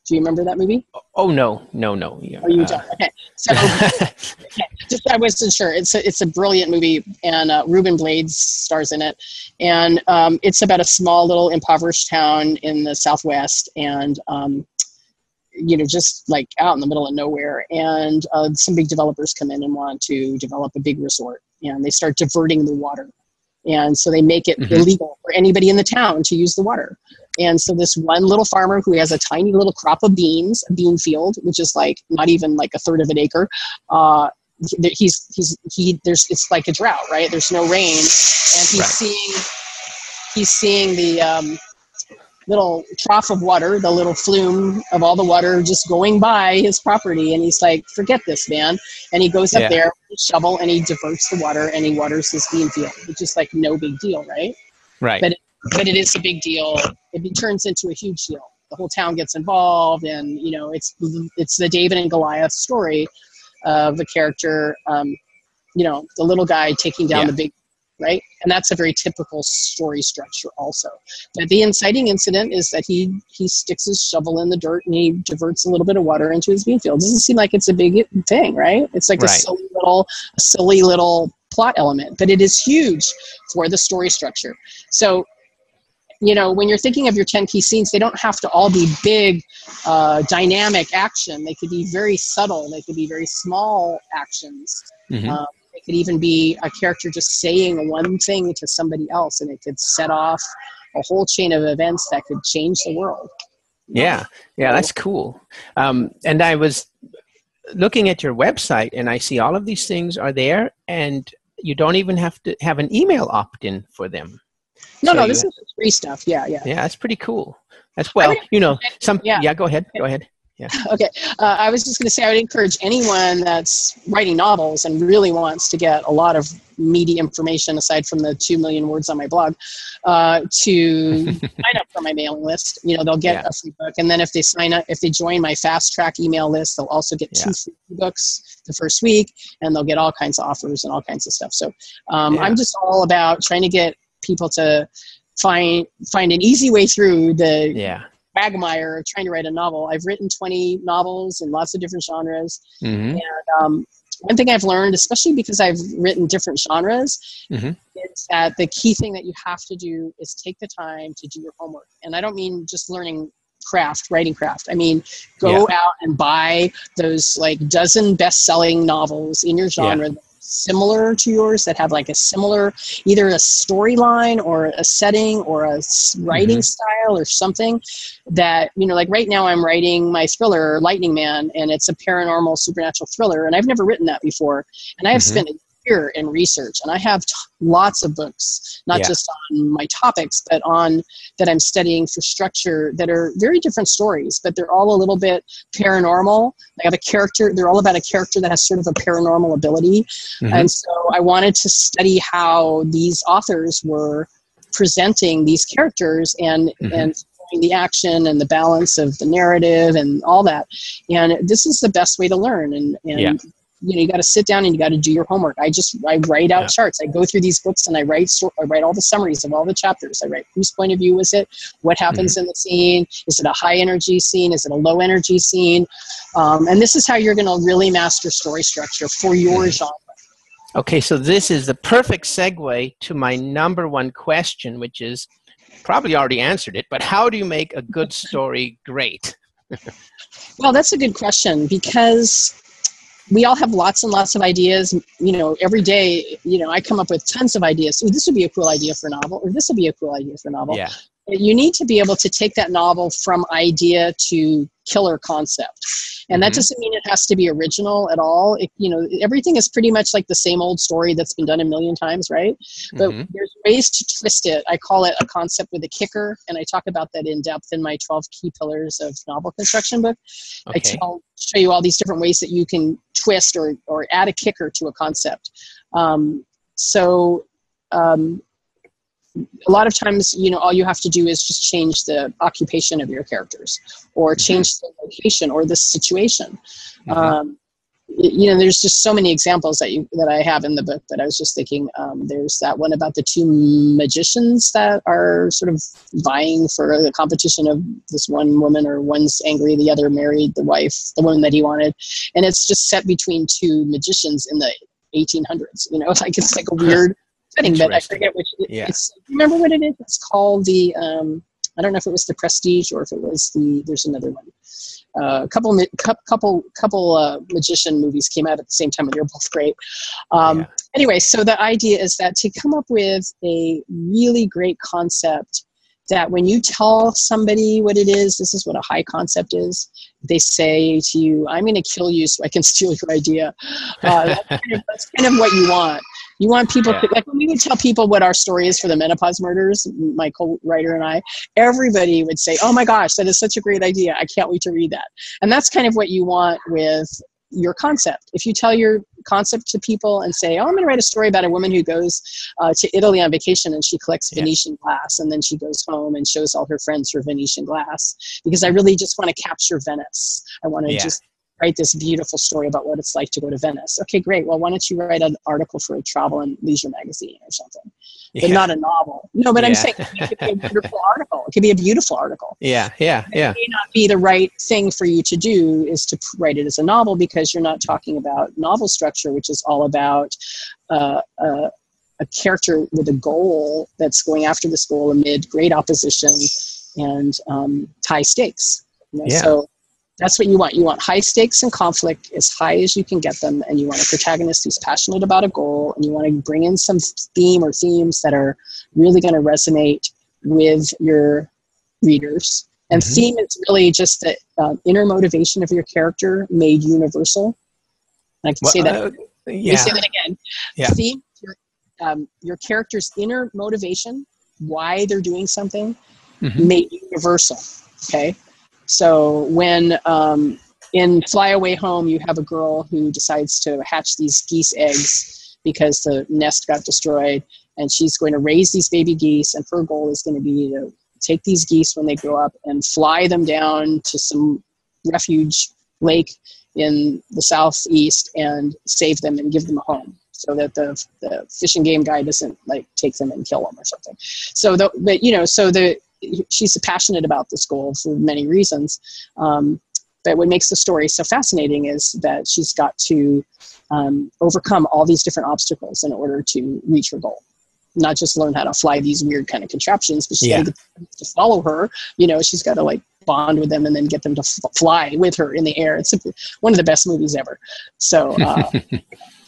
S3: Do you remember that movie?
S1: Oh no, no, no. Yeah.
S3: Oh, you don't. Okay, so okay. (laughs) just I wasn't sure. It's a, it's a brilliant movie, and uh, Ruben Blades stars in it, and um, it's about a small little impoverished town in the Southwest, and um, you know, just like out in the middle of nowhere. And uh, some big developers come in and want to develop a big resort, and they start diverting the water. And so they make it mm-hmm. illegal for anybody in the town to use the water. And so this one little farmer who has a tiny little crop of beans, a bean field, which is like not even like a third of an acre, uh, he's he's he there's it's like a drought, right? There's no rain, and he's right. seeing he's seeing the um, little trough of water, the little flume of all the water just going by his property. And he's like, forget this, man. And he goes up yeah. there, shovel, and he diverts the water and he waters his bean field. It's just like no big deal, right?
S1: Right.
S3: But, but it is a big deal. It turns into a huge deal. The whole town gets involved, and you know it's it's the David and Goliath story of the character, um, you know, the little guy taking down yeah. the big right? And that's a very typical story structure also. But the inciting incident is that he he sticks his shovel in the dirt and he diverts a little bit of water into his bean field. It doesn't seem like it's a big thing, right? It's like right. a silly little a silly little plot element, but it is huge for the story structure. So you know when you're thinking of your 10 key scenes they don't have to all be big uh, dynamic action they could be very subtle they could be very small actions mm-hmm. um, it could even be a character just saying one thing to somebody else, and it could set off a whole chain of events that could change the world.
S1: Yeah, yeah, that's cool. Um, and I was looking at your website, and I see all of these things are there, and you don't even have to have an email opt-in for them.
S3: No, so no, this is free stuff. Yeah, yeah.
S1: Yeah, that's pretty cool. As well, you know, some. Yeah, yeah go ahead. Go ahead. Yeah. (laughs)
S3: Okay. Uh, I was just going to say I would encourage anyone that's writing novels and really wants to get a lot of meaty information aside from the two million words on my blog uh, to (laughs) sign up for my mailing list. You know, they'll get yeah. a free book, and then if they sign up, if they join my fast track email list, they'll also get yeah. two free books the first week, and they'll get all kinds of offers and all kinds of stuff. So um, yeah. I'm just all about trying to get people to find find an easy way through the
S1: yeah
S3: quagmire trying to write a novel. I've written 20 novels in lots of different genres. Mm-hmm. And um, one thing I've learned, especially because I've written different genres, mm-hmm. is that the key thing that you have to do is take the time to do your homework. And I don't mean just learning craft, writing craft. I mean, go yeah. out and buy those like dozen best selling novels in your genre. Yeah similar to yours that have like a similar either a storyline or a setting or a writing mm-hmm. style or something that you know like right now i'm writing my thriller lightning man and it's a paranormal supernatural thriller and i've never written that before and i have mm-hmm. spent year in research and i have t- lots of books not yeah. just on my topics but on that i'm studying for structure that are very different stories but they're all a little bit paranormal they have a character they're all about a character that has sort of a paranormal ability mm-hmm. and so i wanted to study how these authors were presenting these characters and mm-hmm. and the action and the balance of the narrative and all that and this is the best way to learn and, and
S1: yeah
S3: you know you got to sit down and you got to do your homework. I just i write out yeah. charts. I go through these books and i write i write all the summaries of all the chapters. I write whose point of view is it? What happens mm-hmm. in the scene? Is it a high energy scene? Is it a low energy scene? Um, and this is how you're going to really master story structure for your mm-hmm. genre.
S1: Okay so this is the perfect segue to my number one question which is probably already answered it but how do you make a good story great? (laughs)
S3: Well that's a good question because we all have lots and lots of ideas you know every day you know i come up with tons of ideas Ooh, this would be a cool idea for a novel or this would be a cool idea for a novel
S1: yeah.
S3: you need to be able to take that novel from idea to killer concept and mm-hmm. that doesn't mean it has to be original at all it, you know everything is pretty much like the same old story that's been done a million times right but mm-hmm. there's ways to twist it i call it a concept with a kicker and i talk about that in depth in my 12 key pillars of novel construction book okay. i tell show you all these different ways that you can twist or, or add a kicker to a concept um, so um, a lot of times you know all you have to do is just change the occupation of your characters or mm-hmm. change the location or the situation mm-hmm. um, you know there's just so many examples that you that i have in the book but i was just thinking um, there's that one about the two magicians that are sort of vying for the competition of this one woman or one's angry the other married the wife the woman that he wanted and it's just set between two magicians in the 1800s you know (laughs) like it's like a weird setting, but I forget which. Yeah. It's, remember what it is? It's called the. Um, I don't know if it was the Prestige or if it was the. There's another one. Uh, a couple, couple, couple uh, magician movies came out at the same time, and they're both great. Um, yeah. Anyway, so the idea is that to come up with a really great concept that when you tell somebody what it is, this is what a high concept is, they say to you, I'm going to kill you so I can (laughs) steal your idea. Uh, that's, kind of, that's, kind of, what you want. You want people yeah. to, like when we would tell people what our story is for the menopause murders, my co-writer and I, everybody would say, oh my gosh, that is such a great idea. I can't wait to read that. And that's kind of what you want with your concept. If you tell your concept to people and say, "Oh, I'm going to write a story about a woman who goes uh, to Italy on vacation and she collects yeah. Venetian glass, and then she goes home and shows all her friends her Venetian glass," because I really just want to capture Venice. I want to yeah. just write this beautiful story about what it's like to go to Venice. Okay, great. Well, why don't you write an article for a travel and leisure magazine or something? But yeah. not a novel. No, but yeah. I'm saying it could be a (laughs) beautiful article. It could be a beautiful article.
S1: Yeah, yeah, yeah.
S3: It may not be the right thing for you to do is to write it as a novel because you're not talking about novel structure, which is all about uh, uh, a character with a goal that's going after this goal amid great opposition and um, high stakes. You know?
S1: yeah.
S3: So that's what you want. You want high stakes and conflict as high as you can get them, and you want a protagonist who's passionate about a goal, and you want to bring in some theme or themes that are really going to resonate with your readers. And mm-hmm. theme is really just the uh, inner motivation of your character made universal. I can well, say that. Uh, yeah. say that again.
S1: Yeah.
S3: Theme, your, um, your character's inner motivation, why they're doing something, mm-hmm. made universal. Okay so when um, in Fly Away Home, you have a girl who decides to hatch these geese eggs because the nest got destroyed, and she's going to raise these baby geese, and her goal is going to be to take these geese when they grow up and fly them down to some refuge lake in the southeast and save them and give them a home so that the, the fish and game guy doesn't like take them and kill them or something. So the, but you know so the she's passionate about this goal for many reasons. Um, but what makes the story so fascinating is that she's got to um, overcome all these different obstacles in order to reach her goal. Not just learn how to fly these weird kind of contraptions, but she's yeah. got to follow her. You know, she's got to like bond with them and then get them to f- fly with her in the air. It's one of the best movies ever. So uh, (laughs)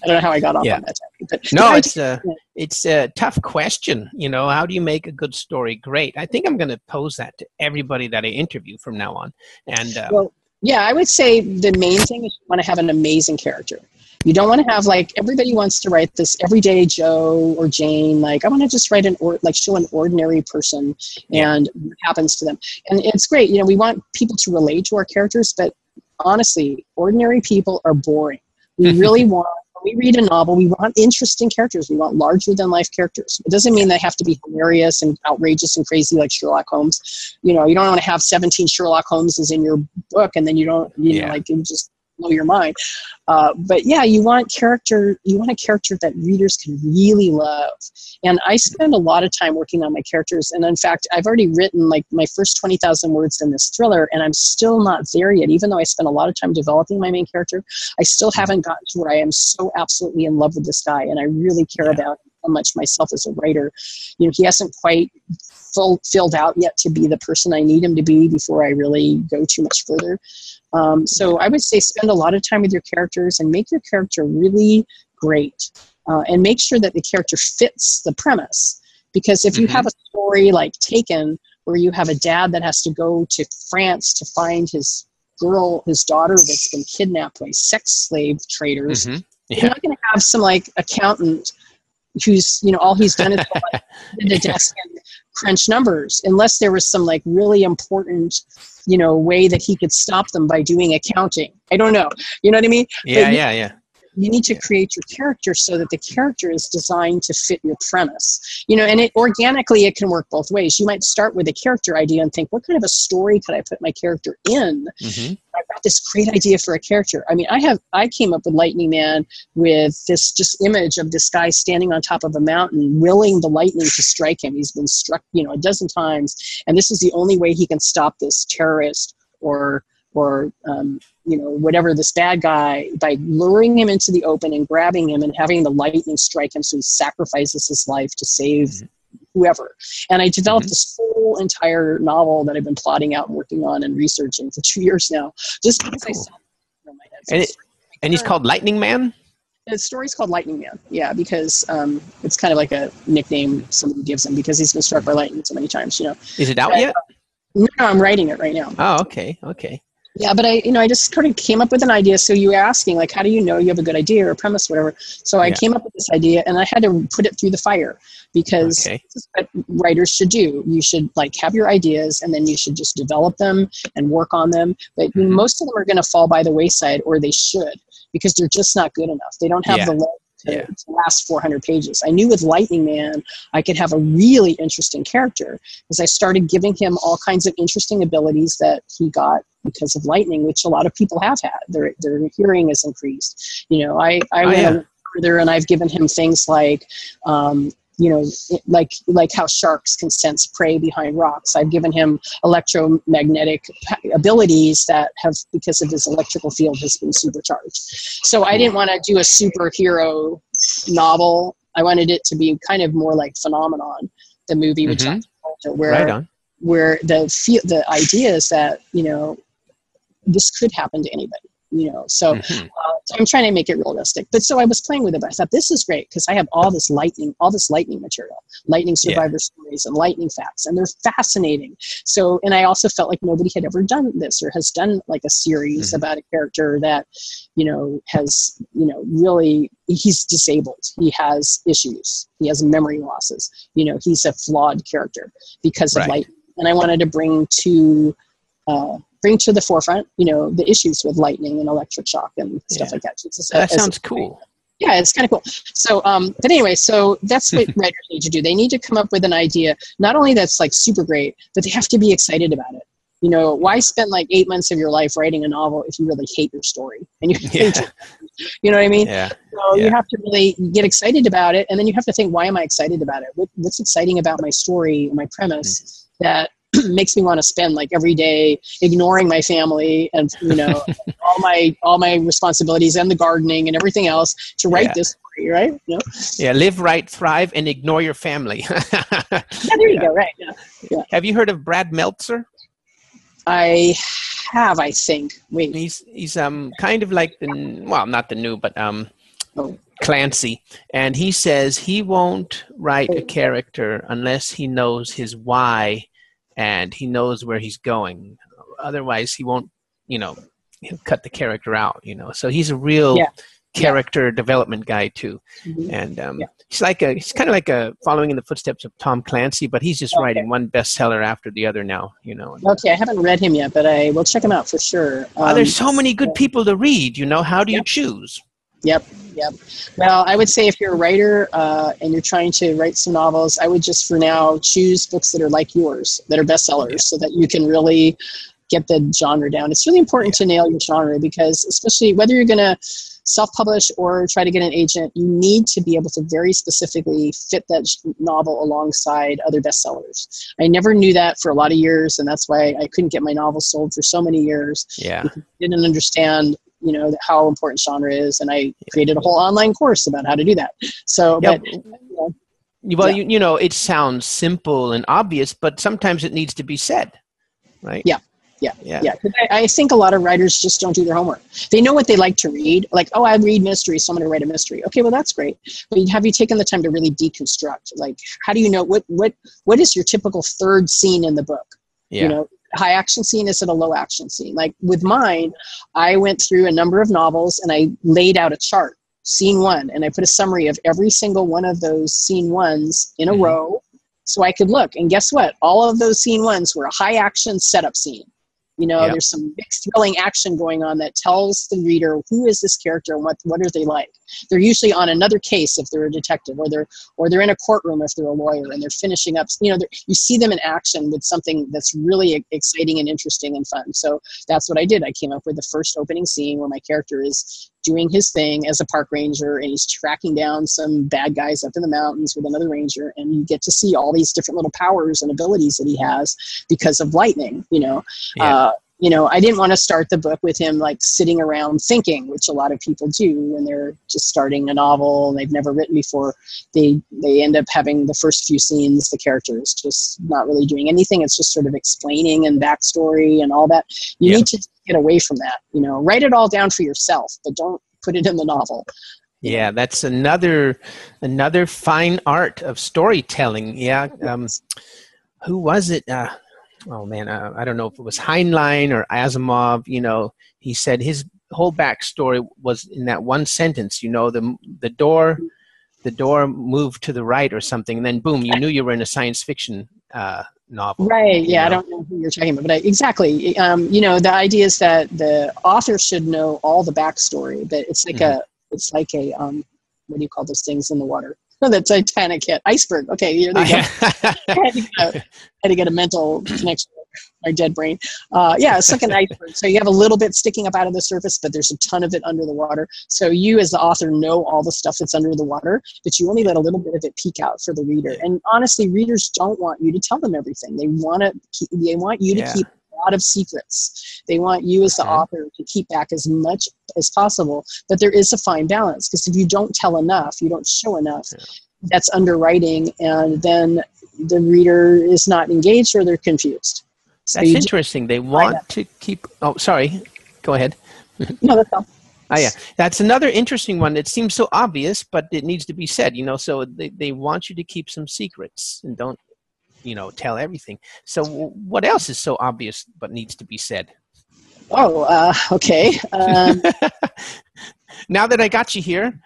S3: I don't know how I got off yeah. on that topic, but
S1: no, (laughs) it's a (laughs) it's a tough question. You know, how do you make a good story great? I think I'm going to pose that to everybody that I interview from now on. And uh,
S3: well, yeah, I would say the main thing is you want to have an amazing character. You don't want to have like everybody wants to write this everyday Joe or Jane. Like I want to just write an or like show an ordinary person and what happens to them. And it's great. You know, we want people to relate to our characters, but honestly, ordinary people are boring. We (laughs) really want we read a novel, we want interesting characters. We want larger than life characters. It doesn't mean they have to be hilarious and outrageous and crazy like Sherlock Holmes. You know, you don't want to have 17 Sherlock Holmeses in your book and then you don't, you yeah. know, like you just blow your mind. Uh, but yeah, you want character. You want a character that readers can really love. And I spend a lot of time working on my characters. And in fact, I've already written like my first twenty thousand words in this thriller, and I'm still not there yet. Even though I spent a lot of time developing my main character, I still haven't gotten to where I am so absolutely in love with this guy, and I really care yeah. about how much myself as a writer. You know, he hasn't quite full, filled out yet to be the person I need him to be before I really go too much further. Um, so I would say spend a lot of time with your characters and make your character really great. Uh, and make sure that the character fits the premise. Because if you mm-hmm. have a story like Taken, where you have a dad that has to go to France to find his girl, his daughter that's been kidnapped by sex slave traders, mm-hmm. yeah. you're not going to have some like accountant who's you know all he's done is like, (laughs) the desk and crunch numbers unless there was some like really important you know way that he could stop them by doing accounting. I don't know. You know what i mean?
S1: Yeah yeah yeah
S3: you need to create your character so that the character is designed to fit your premise. You know and it organically it can work both ways. You might start with a character idea and think what kind of a story could i put my character in? Mm-hmm. i've got this great idea for a character. I mean i have i came up with lightning man with this just image of this guy standing on top of a mountain willing the lightning to strike him. He's been struck you know a dozen times. And this is the only way he can stop this terrorist or or um, you know whatever this bad guy by luring him into the open and grabbing him and having the lightning strike him so he sacrifices his life to save mm-hmm. whoever and i developed mm-hmm. this whole entire novel that i've been plotting out and working on and researching for (laughs) two years now just because cool. i saw
S1: and, it, and he's called lightning man
S3: the story's called Lightning Man, yeah, because um, it's kind of like a nickname somebody gives him because he's been struck by lightning so many times, you know.
S1: Is it out but, yet?
S3: No, I'm writing it right now.
S1: Oh, okay, okay.
S3: Yeah, but I, you know, I just kind of came up with an idea. So you were asking, like, how do you know you have a good idea or a premise, whatever? So I yeah. came up with this idea, and I had to put it through the fire because okay. this is what writers should do. You should like have your ideas, and then you should just develop them and work on them. But mm-hmm. most of them are going to fall by the wayside, or they should, because they're just not good enough. They don't have yeah. the to, yeah. to last 400 pages. I knew with Lightning Man, I could have a really interesting character because I started giving him all kinds of interesting abilities that he got because of lightning, which a lot of people have had. Their, their hearing is increased. You know, I, I oh, went yeah. further and I've given him things like um, you know, like like how sharks can sense prey behind rocks. I've given him electromagnetic abilities that have, because of his electrical field, has been supercharged. So I didn't want to do a superhero novel. I wanted it to be kind of more like Phenomenon, the movie, which mm-hmm. where right where the the idea is that you know this could happen to anybody you know so, mm-hmm. uh, so i'm trying to make it realistic but so i was playing with it but i thought this is great because i have all this lightning all this lightning material lightning survivor yeah. stories and lightning facts and they're fascinating so and i also felt like nobody had ever done this or has done like a series mm-hmm. about a character that you know has you know really he's disabled he has issues he has memory losses you know he's a flawed character because right. of lightning and i wanted to bring to uh, bring to the forefront, you know, the issues with lightning and electric shock and stuff yeah. like that.
S1: So that sounds cool.
S3: Yeah, it's kind of cool. So, um, but anyway, so that's what (laughs) writers need to do. They need to come up with an idea, not only that's like super great, but they have to be excited about it. You know, why spend like eight months of your life writing a novel if you really hate your story and you yeah. you know what I mean?
S1: Yeah.
S3: So yeah. you have to really get excited about it, and then you have to think, why am I excited about it? What, what's exciting about my story, my premise? Mm-hmm. That (clears throat) makes me want to spend like every day ignoring my family and you know (laughs) all my all my responsibilities and the gardening and everything else to write yeah. this story, right? You know?
S1: Yeah, live write, thrive, and ignore your family. (laughs)
S3: yeah, there you go. Right. Yeah.
S1: yeah. Have you heard of Brad Meltzer?
S3: I have, I think. Wait.
S1: He's he's um kind of like the well, not the new, but um. Oh. Clancy, and he says he won't write a character unless he knows his why and he knows where he's going. Otherwise, he won't, you know, he'll cut the character out, you know. So he's a real yeah. character yeah. development guy too, mm-hmm. and um, yeah. he's like a he's kind of like a following in the footsteps of Tom Clancy, but he's just okay. writing one bestseller after the other now, you know.
S3: Okay, I haven't read him yet, but I will check him out for sure.
S1: Um, oh, there's so many good people to read. You know, how do you choose?
S3: Yep, yep. Well, I would say if you're a writer uh, and you're trying to write some novels, I would just for now choose books that are like yours, that are bestsellers, yeah. so that you can really get the genre down. It's really important to nail your genre because, especially whether you're going to self publish or try to get an agent, you need to be able to very specifically fit that novel alongside other bestsellers. I never knew that for a lot of years, and that's why I couldn't get my novel sold for so many years.
S1: Yeah.
S3: Didn't understand you know how important genre is and i created a whole online course about how to do that so
S1: Yeah,
S3: but, you know,
S1: Well,
S3: Yeah.
S1: you, you know, it sounds simple and obvious, but sometimes it needs to be said, right?
S3: Yeah. Yeah.
S1: Yeah.
S3: yeah I, I think a lot of writers just don't do their homework they know what they like to read like oh i read mystery so i'm going to write a mystery okay well that's great but have you taken the time to really deconstruct like how do you know what what what is your typical third scene in the book
S1: Yeah.
S3: you know high action scene is it a low action scene. Like with mine i went through a number of novels and i laid out a chart scene one and i put a summary of every single one of those scene ones in a
S1: Mhm.
S3: row so i could look. And guess what? All of those scene ones were a high action setup scene you know
S1: Yep.
S3: there's some big thrilling action going on that tells the reader who is this character and what what are they like. They're usually on another case if they're a detective or they're or they're in a courtroom if they're a lawyer and they're finishing up you know you see them in action with something that's really exciting and interesting and fun. So that's what i did. I came up with the first opening scene where my character is doing his thing as a park ranger and he's tracking down some bad guys up in the mountains with another ranger and you get to see all these different little powers and abilities that he has because of lightning you know
S1: Yeah.
S3: uh, you know i didn't want to start the book with him like sitting around thinking which a lot of people do when they're just starting a novel and they've never written before they they end up having the first few scenes the characters just not really doing anything it's just sort of explaining and backstory and all that you
S1: Yeah.
S3: need to get away from that you know write it all down for yourself but don't put it in the novel
S1: Yeah, that's another another fine art of storytelling. Yeah. Um, who was it? Uh, oh man, uh, I don't know if it was Heinlein or Asimov. You know, he said his whole backstory was in that one sentence. You know, the the door, the door moved to the right or something, and then boom, you knew you were in a science fiction uh, novel.
S3: Right. Yeah, I don't know who you're talking about, but I, exactly. Um, you know, the idea is that the author should know all the backstory, but it's like a, it's like a, um, what do you call those things in the water? (laughs) Oh, the Titanic hit iceberg. Okay, here they go. I (laughs) (laughs) had, to get a, had to get a mental connection my dead brain. Uh, yeah, it's like an iceberg. So you have a little bit sticking up out of the surface, but there's a ton of it under the water. So you, as the author, know all the stuff that's under the water, but you only let a little bit of it peek out for the reader. And honestly, readers don't want you to tell them everything. They want to. Keep, they want you to
S1: Yeah.
S3: keep a lot of secrets. They want you, as the
S1: Okay.
S3: author, to keep back as much as possible. But there is a fine balance because if you don't tell enough, you don't show enough.
S1: Yeah.
S3: That's underwriting, and then the reader is not engaged or they're confused. So
S1: That's interesting. They want to keep. Oh, sorry. Go ahead.
S3: no, that's all. (laughs)
S1: Oh yeah, that's another interesting one. It seems so obvious, but it needs to be said. You know, so they, they want you to keep some secrets and don't, you know, tell everything. So what else is so obvious but needs to be said?
S3: Oh, uh, okay. Um, (laughs)
S1: Now that I got you here,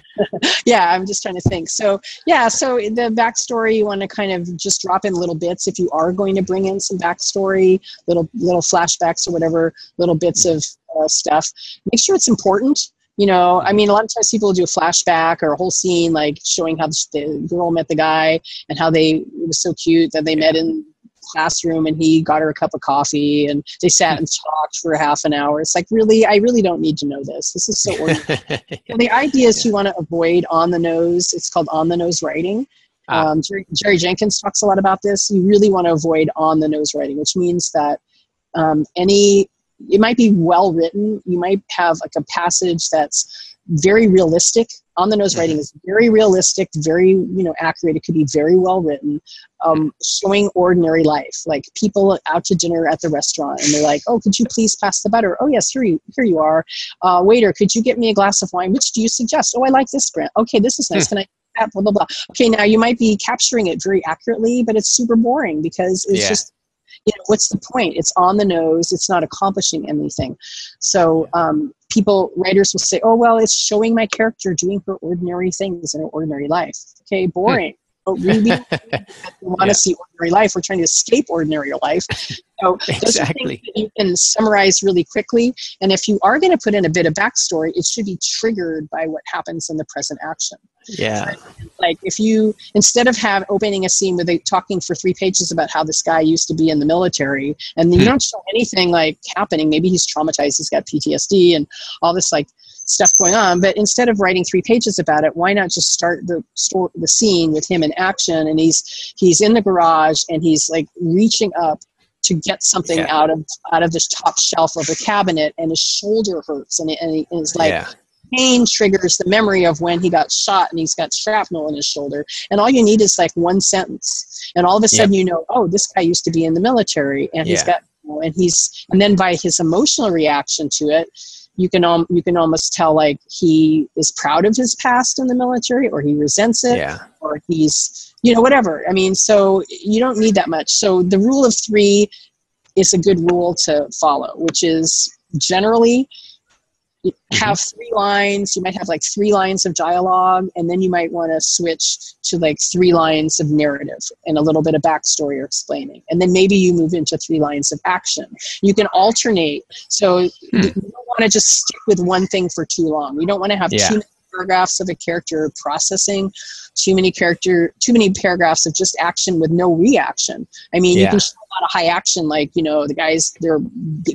S1: (laughs)
S3: yeah, I'm just trying to think. So, yeah, so the backstory, you want to kind of just drop in little bits if you are going to bring in some backstory, little little flashbacks or whatever, little bits of uh, stuff. Make sure it's important. You know, I mean, a lot of times people do a flashback or a whole scene like showing how the girl met the guy and how they it was so cute that they met in classroom and he got her a cup of coffee and they sat and talked for half an hour. It's like really, I really don't need to know this. This is so (laughs) ordinary. Well, the idea is you want to avoid on the nose. It's called on the nose writing.
S1: Ah.
S3: Um, Jerry, Jerry Jenkins talks a lot about this. You really want to avoid on the nose writing, which means that um, any it might be well written. You might have like a passage that's very realistic. On the nose writing is very realistic, very you know accurate. It could be very well written, um, showing ordinary life, like people out to dinner at the restaurant, and they're like, "Oh, could you please pass the butter? Oh, yes, here you here you are. Uh, waiter, could you get me a glass of wine? Which do you suggest? Oh, I like this brand. Okay, this is nice. Can I?" That, blah blah blah. Okay, now you might be capturing it very accurately, but it's super boring because it's
S1: Yeah.
S3: just you know what's the point? It's on the nose. It's not accomplishing anything. So um, people writers will say oh well it's showing my character doing her ordinary things in her ordinary life. Okay boring. (laughs) But really, we (laughs) want to
S1: Yeah.
S3: see ordinary life. We're trying to escape ordinary life So (laughs)
S1: exactly.
S3: you can summarize really quickly. And if you are going to put in a bit of backstory, it should be triggered by what happens in the present action.
S1: Yeah.
S3: Like if you instead of have opening a scene with a, talking for three pages about how this guy used to be in the military, and you
S1: Hmm.
S3: don't show anything like happening. Maybe he's traumatized. He's got PTSD and all this like stuff going on. But instead of writing three pages about it, why not just start the story, the scene with him in action, and he's he's in the garage and he's like reaching up to get something
S1: Yeah.
S3: out of out of this top shelf of a cabinet, and his shoulder hurts, and, it, and, it's like
S1: yeah.
S3: pain triggers the memory of when he got shot and he's got shrapnel in his shoulder. And all you need is like one sentence. And all of a sudden you know, oh, this guy used to be in the military and he's
S1: Yeah.
S3: got you know, and he's and then by his emotional reaction to it, you can um, you can almost tell like he is proud of his past in the military or he resents it
S1: Yeah.
S3: or he's you know whatever. I mean, so you don't need that much. So the rule of 3 is a good rule to follow, which is generally you have three lines you might have like three lines of dialogue and then you might want to switch to like three lines of narrative and a little bit of backstory or explaining and then maybe you move into three lines of action you can alternate so you
S1: Hmm.
S3: you don't want to just stick with one thing for too long you don't want to have
S1: Yeah.
S3: too many paragraphs of a character processing too many character too many paragraphs of just action with no reaction. I mean you can show a lot of high action like you know the guys they're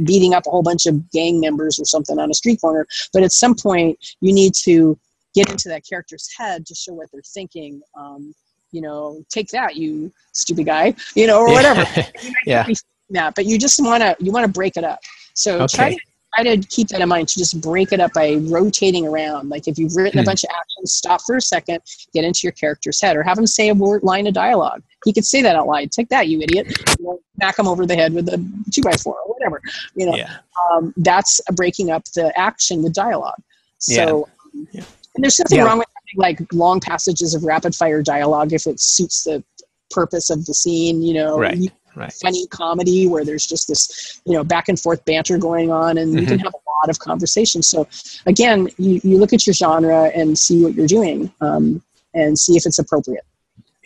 S3: beating up a whole bunch of gang members or something on a street corner but at some point you need to get into that character's head to show what they're thinking um, you know take that you stupid guy you know or whatever. (laughs)
S1: Yeah.
S3: that but you just want to you want to break it up. So try to try to keep that in mind to just break it up by rotating around like if you've written a
S1: Hmm.
S3: bunch of actions stop for a second get into your character's head or have him say a word line of dialogue he could say that out loud take that you idiot you know, smack him over the head with a two by four or whatever you know
S1: yeah.
S3: um, that's breaking up the action with dialogue. So, um,
S1: Yeah.
S3: and there's nothing
S1: Yeah.
S3: wrong with having like long passages of rapid fire dialogue if it suits the purpose of the scene. You know,
S1: Right.
S3: You-
S1: Right.
S3: funny comedy where there's just this you know back and forth banter going on, and you
S1: Mm-hmm.
S3: can have a lot of conversation. So, again, you, you look at your genre and see what you're doing, um, and see if it's appropriate.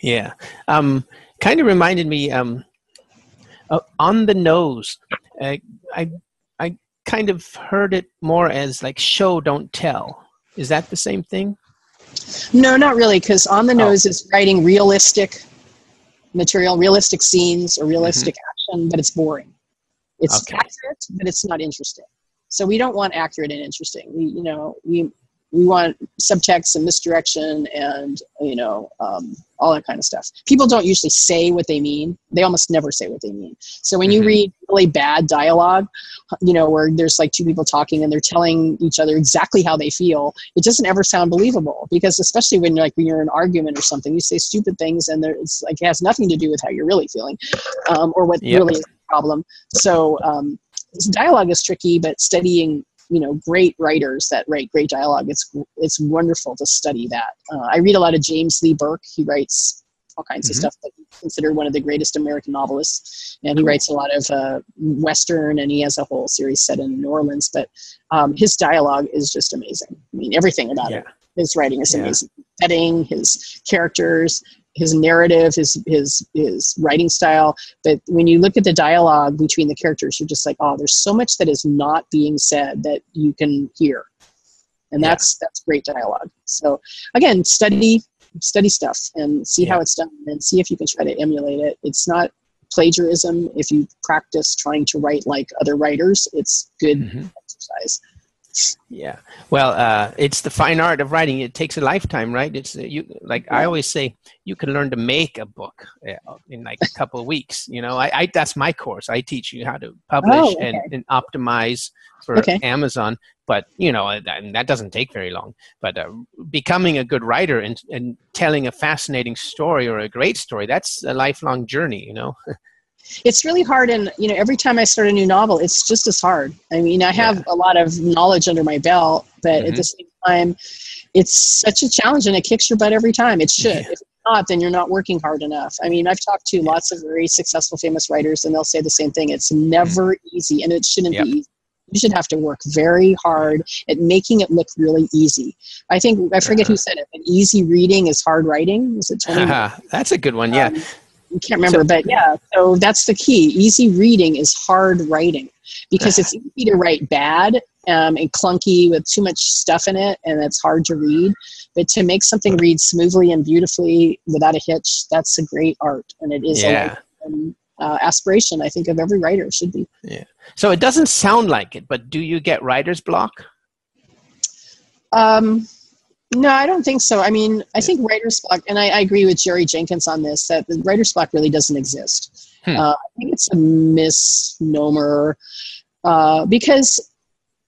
S1: Yeah. Um, kind of reminded me um, uh, on the nose. Uh, I I kind of heard it more as like show don't tell. Is that the same thing?
S3: No, not really, because on the
S1: Oh.
S3: nose is writing realistic material, realistic scenes, or realistic mm-hmm. action, but it's boring. It's
S1: Okay.
S3: accurate, but it's not interesting. So we don't want accurate and interesting. We, you know, we we want subtext and misdirection and you know um, all that kind of stuff. People don't usually say what they mean. They almost never say what they mean. So when you
S1: Mhm.
S3: read really bad dialogue, you know, where there's like two people talking and they're telling each other exactly how they feel, it doesn't ever sound believable because especially when you're like when you're in an argument or something, you say stupid things and there, it's like it has nothing to do with how you're really feeling um, or what
S1: Yep.
S3: really is the problem. So um, dialogue is tricky, but studying you know great writers that write great dialogue. It's it's wonderful to study that. Uh, i read a lot of james lee burke. He writes all kinds of
S1: Mhm.
S3: stuff but he's considered one of the greatest american novelists. And he writes a lot of uh, western and he has a whole series set in new orleans. But um, his dialogue is just amazing. I mean everything about it. His writing is
S1: Yeah.
S3: amazing. Setting his characters his narrative his his his writing style. But when you look at the dialogue between the characters you're just like oh there's so much that is not being said that you can hear. And
S1: Yeah.
S3: that's that's great dialogue. So again study study stuff and see how it's done and see if you can try to emulate it. It's not plagiarism if you practice trying to write like other writers. It's good
S1: Mhm.
S3: exercise
S1: Yeah. Well, uh, it's the fine art of writing. It takes a lifetime, right? It's uh, you. Like I always say, you can learn to make a book uh, in like a couple of weeks. You know, I, I that's my course. I teach you how to publish
S3: Oh,
S1: and,
S3: okay.
S1: and optimize for
S3: Okay.
S1: Amazon. But you know, and that, that doesn't take very long. But uh, becoming a good writer and and telling a fascinating story or a great story, that's a lifelong journey. You know. (laughs)
S3: it's really hard and you know every time i start a new novel it's just as hard i mean i have a lot of knowledge under my belt but at
S1: Mhm.
S3: the same time it's such a challenge and it kicks your butt every time it (laughs) should
S1: Yeah.
S3: if it's not then you're not working hard enough i mean i've talked to lots of very successful famous writers and they'll say the same thing it's never easy and it shouldn't
S1: Yep.
S3: be easy you should have to work very hard at making it look really easy i think i forget who
S1: Uh-huh.
S3: said it but easy reading is hard writing is it tony (laughs)
S1: that's a good one. Yeah.
S3: um, can't remember, so, but yeah. So that's the key. Easy reading is hard writing because it's (sighs) easy to write bad um, and clunky with too much stuff in it, and it's hard to read. But to make something read smoothly and beautifully without a hitch, that's a great art, and it is
S1: yeah.
S3: a um, uh, aspiration. I think of every writer should be.
S1: Yeah. So it doesn't sound like it, but do you get writer's block?
S3: Um, no, I don't think so. I mean, I think writer's block, and I, I agree with Jerry Jenkins on this, that the writer's block really doesn't exist. Hmm. Uh, I think it's a misnomer uh, because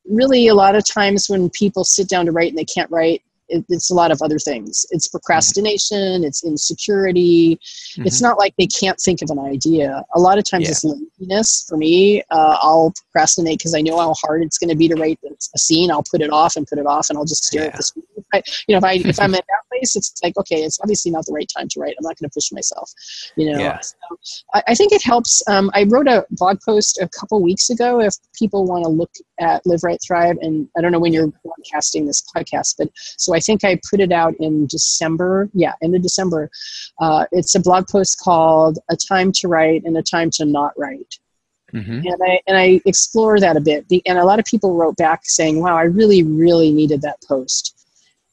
S3: really a lot of times when people sit down to write and they can't write, it, it's a lot of other things. It's procrastination, mm-hmm. it's insecurity. Mm-hmm. It's not like they can't think of an idea. A lot of times yeah. it's laziness for me. Uh, I'll procrastinate because I know how hard it's going to be to write a scene. I'll put it off and put it off, and I'll just stare yeah. at the screen. I, you know, if I if I'm (laughs) at that place, it's like okay, it's obviously not the right time to write. I'm not going to push myself. You know,
S1: yeah.
S3: so I, I, think it helps. Um, I wrote a blog post a couple weeks ago. If people want to look at Live Write Thrive, and I don't know when you're broadcasting this podcast, but so I think I put it out in December. Yeah, end of December. Uh, it's a blog post called "A Time to Write and a Time to Not Write." Mm-hmm. And I and I explore that a bit, and a lot of people wrote back saying, "Wow, I really, really needed that post."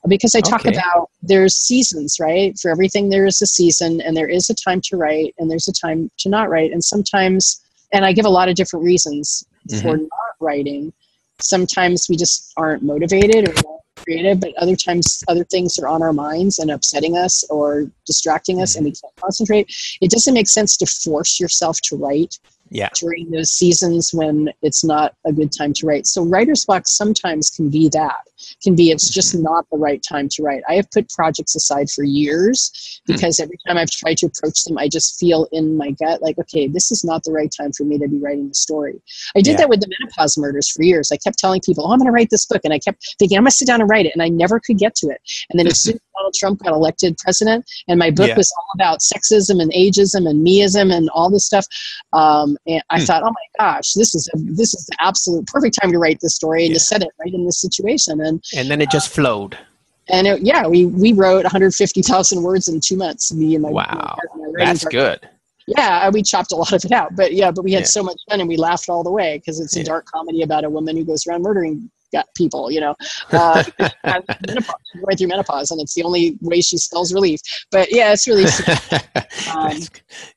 S3: because I talk okay. about there's seasons, right? For everything, there is a season, and there is a time to write, and there's a time to not write. And sometimes, and I give a lot of different reasons mm-hmm. for not writing. Sometimes we just aren't motivated or creative, but other times other things are on our minds and upsetting us or distracting us, mm-hmm. and we can't concentrate. It doesn't make sense to force yourself to write
S1: yeah.
S3: during those seasons when it's not a good time to write. So writer's block sometimes can be that. Can be it's just not the right time to write. I have put projects aside for years hmm. because every time I've tried to approach them, I just feel in my gut like, okay, this is not the right time for me to be writing the story. I did yeah. that with the menopause murders for years. I kept telling people, oh, I'm going to write this book. And I kept thinking, I'm going to sit down and write it. And I never could get to it. And then as (laughs) soon as Donald Trump got elected president, and my book yeah. was all about sexism and ageism and meism and all this stuff, um, and I hmm. thought, oh my gosh, this is a, this is the absolute perfect time to write this story and yeah. to set it right in this situation. And
S1: and then it just uh, flowed.
S3: And it, yeah, we we wrote 150,000 words in two months. Me and my
S1: wow, my that's partner. good.
S3: Yeah, we chopped a lot of it out, but yeah, but we had yeah. so much fun and we laughed all the way because it's a dark comedy about a woman who goes around murdering people, you know, uh, (laughs) menopause, going through menopause, and it's the only way she spells relief. But yeah, it's really. (laughs) Um,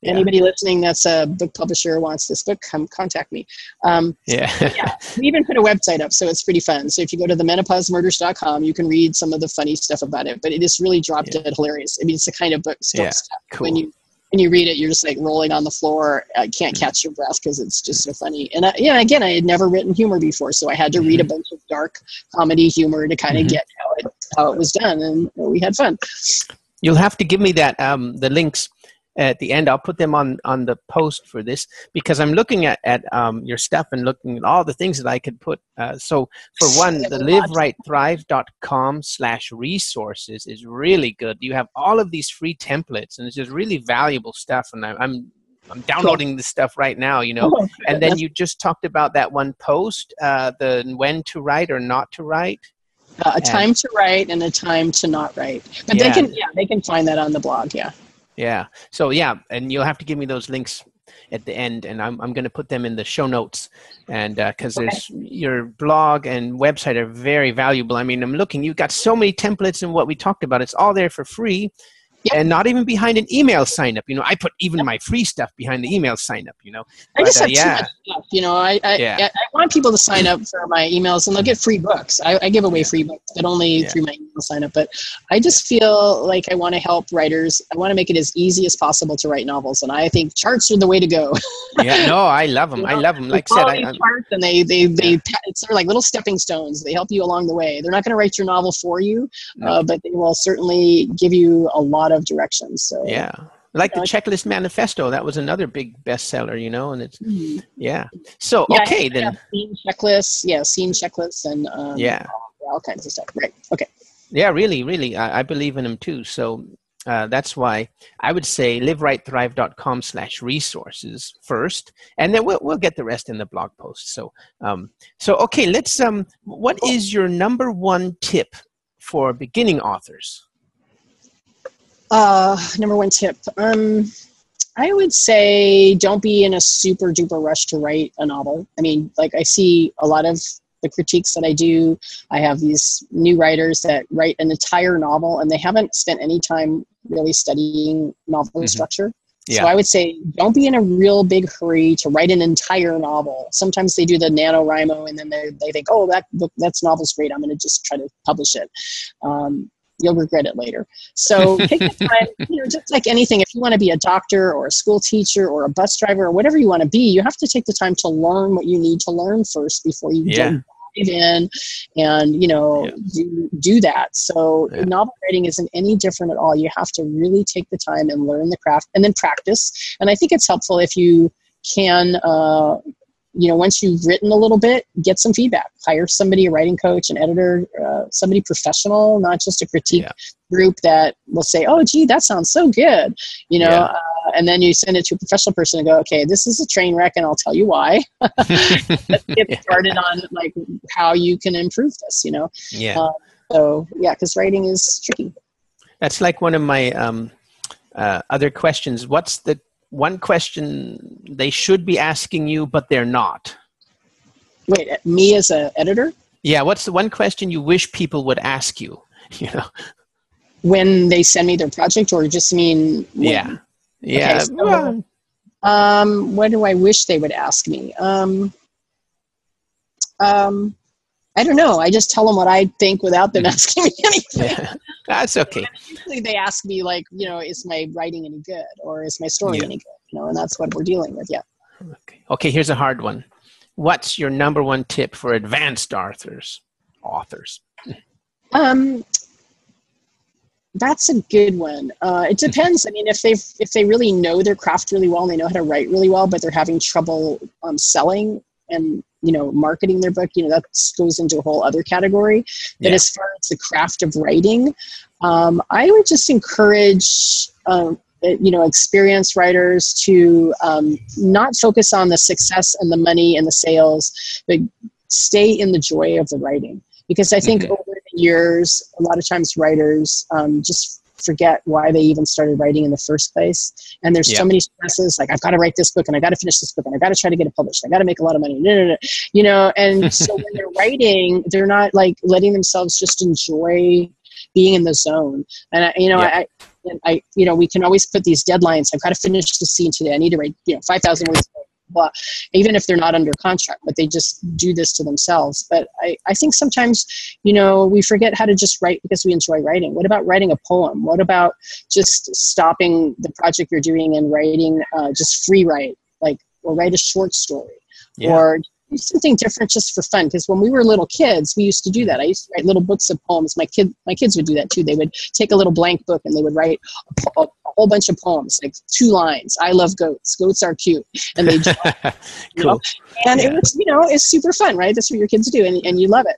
S3: yeah. Anybody listening that's a book publisher wants this book, come contact me. Um,
S1: yeah.
S3: yeah. We even put a website up, so it's pretty fun. So if you go to the menopausemurders.com, you can read some of the funny stuff about it. But it is really drop dead yeah. hilarious. I mean, it's the kind of book yeah. stuff
S1: cool.
S3: when you when you read it, you're just like rolling on the floor. I can't mm-hmm. catch your breath because it's just so funny. And I, yeah, again, I had never written humor before, so I had to read a mm-hmm. bunch of dark comedy humor to kind of mm-hmm. get how it how it was done, and we had fun.
S1: You'll have to give me that um, the links at the end. I'll put them on on the post for this because I'm looking at at um, your stuff and looking at all the things that I could put. Uh, so for one, the livewritethrive.com slash resources is really good. You have all of these free templates and it's just really valuable stuff. And I, I'm I'm downloading this stuff right now, you know. Oh, and then you just talked about that one post, uh, the when to write or not to write.
S3: Uh, a time to write and a time to not write. But yeah. they can, yeah, they can find that on the blog. Yeah.
S1: Yeah. So yeah, and you'll have to give me those links at the end, and I'm I'm going to put them in the show notes, and because uh, okay. there's your blog and website are very valuable. I mean, I'm looking. You've got so many templates and what we talked about. It's all there for free, Yep. and not even behind an email sign up. You know, I put even yep. my free stuff behind the email sign up. You know,
S3: I but, just uh, have yeah. too much stuff. You know, I I, yeah. I want people to sign up for my emails and they'll get free books. I, I give away free books, but only yeah. through my email sign up. But I just feel like I want to help writers. I want to make it as easy as possible to write novels, and I think charts are the way to go. (laughs)
S1: yeah, no, I love them. you know, I love them. Like I said, I,
S3: charts and they they they yeah. it's sort of like little stepping stones. They help you along the way. They're not going to write your novel for you, no. uh, but they will certainly give you a lot of directions. So
S1: yeah, like the checklist manifesto that was another big bestseller you know and it's mm-hmm. yeah so yeah, okay then
S3: scene checklists yeah scene checklists and um,
S1: yeah
S3: all kinds of stuff right okay
S1: yeah really really i, I believe in them too so uh, that's why I would say livewritethrive.com slash resources first, and then we'll, we'll get the rest in the blog post. So, um, so okay, let's, um, what is your number one tip for beginning authors?
S3: Uh, number one tip. Um, I would say don't be in a super duper rush to write a novel. I mean, like I see a lot of the critiques that I do. I have these new writers that write an entire novel and they haven't spent any time really studying novel mm-hmm. structure. Yeah. So I would say don't be in a real big hurry to write an entire novel. Sometimes they do the NaNoWriMo and then they, they think, oh, that book, that's novel's great. I'm going to just try to publish it. Um, you'll regret it later. So (laughs) take the time, you know, just like anything, if you want to be a doctor or a school teacher or a bus driver or whatever you want to be, you have to take the time to learn what you need to learn first before you yeah. dive in and, you know, yeah. do, do that. So yeah. novel writing isn't any different at all. You have to really take the time and learn the craft and then practice. And I think it's helpful if you can uh, you know once you've written a little bit get some feedback. Hire somebody a writing coach an editor uh, somebody professional not just a critique yeah. group that will say oh gee that sounds so good you know yeah. uh, and then you send it to a professional person and go okay this is a train wreck and i'll tell you why. (laughs) Get (laughs) started on like how you can improve this you know?
S1: Yeah. Uh,
S3: so yeah because writing is tricky.
S1: That's like one of my um, uh, other questions. What's the one question they should be asking you, but they're not?
S3: Wait, me as an editor?
S1: Yeah, what's the one question you wish people would ask you? (laughs) You know,
S3: when they send me their project, or just mean
S1: when? yeah, yeah. Okay,
S3: so, um, what do I wish they would ask me? Um, um, I don't know. I just tell them what I think without them asking me (laughs) anything.
S1: Yeah. That's okay.
S3: Usually they ask me like, you know, is my writing any good or is my story yeah. any good? You know, and that's what we're dealing with. Yeah.
S1: Okay. Okay. Here's a hard one. What's your number one tip for advanced authors? Authors.
S3: Um, that's a good one. Uh, it depends. I mean, if they if they really know their craft really well and they know how to write really well, but they're having trouble um, selling and you know marketing their book you know that goes into a whole other category but yeah. as far as the craft of writing um, i would just encourage um, you know experienced writers to um, not focus on the success and the money and the sales but stay in the joy of the writing because i think mm-hmm. over the years a lot of times writers um, just forget why they even started writing in the first place. And there's so many stresses, like I've got to write this book and I got to finish this book and I got to try to get it published. I got to make a lot of money. No, no, no. You know, and (laughs) so when they're writing, they're not like letting themselves just enjoy being in the zone. And I, you know, I, I, you know, we can always put these deadlines. I've got to finish the scene today. I need to write, you know, 5,000 words blah, even if they're not under contract, but they just do this to themselves. But I, I think sometimes, you know, we forget how to just write because we enjoy writing. What about writing a poem? What about just stopping the project you're doing and writing uh, just free write, like, or write a short story? Yeah. Or something different just for fun because when we were little kids we used to do that i used to write little books of poems my kid my kids would do that too they would take a little blank book and they would write a, a, whole bunch of poems, like two lines. I love goats. Goats are cute, and they draw, (laughs) cool. Know? And yeah. it was, you know, it's super fun, right? That's what your kids do, and, and you love it.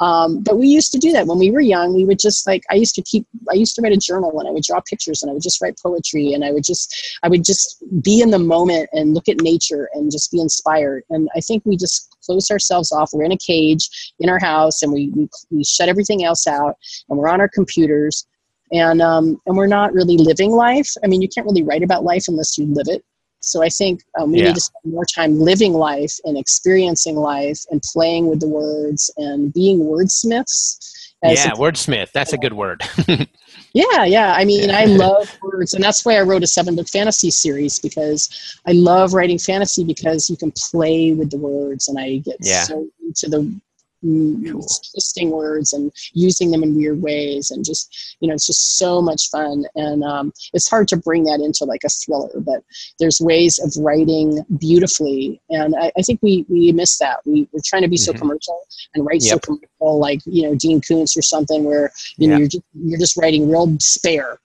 S3: Um, but we used to do that when we were young. We would just like I used to keep. I used to write a journal, and I would draw pictures, and I would just write poetry, and I would just I would just be in the moment and look at nature and just be inspired. And I think we just close ourselves off. We're in a cage in our house, and we we, we shut everything else out, and we're on our computers and um, and we're not really living life. I mean, you can't really write about life unless you live it. So I think um, we yeah. need to spend more time living life and experiencing life and playing with the words and being wordsmiths.
S1: Yeah, wordsmith. That's a good word. (laughs)
S3: yeah, yeah. I mean. I (laughs) love words, and that's why I wrote a seven book fantasy series because I love writing fantasy because you can play with the words, and I get yeah. so into the cool. twisting words and using them in weird ways and just you know it's just so much fun and um, it's hard to bring that into like a thriller but there's ways of writing beautifully and i, I think we we miss that we, we're trying to be mm-hmm. so commercial and write yep. so commercial like you know dean koontz or something where you know you're just, you're just writing real spare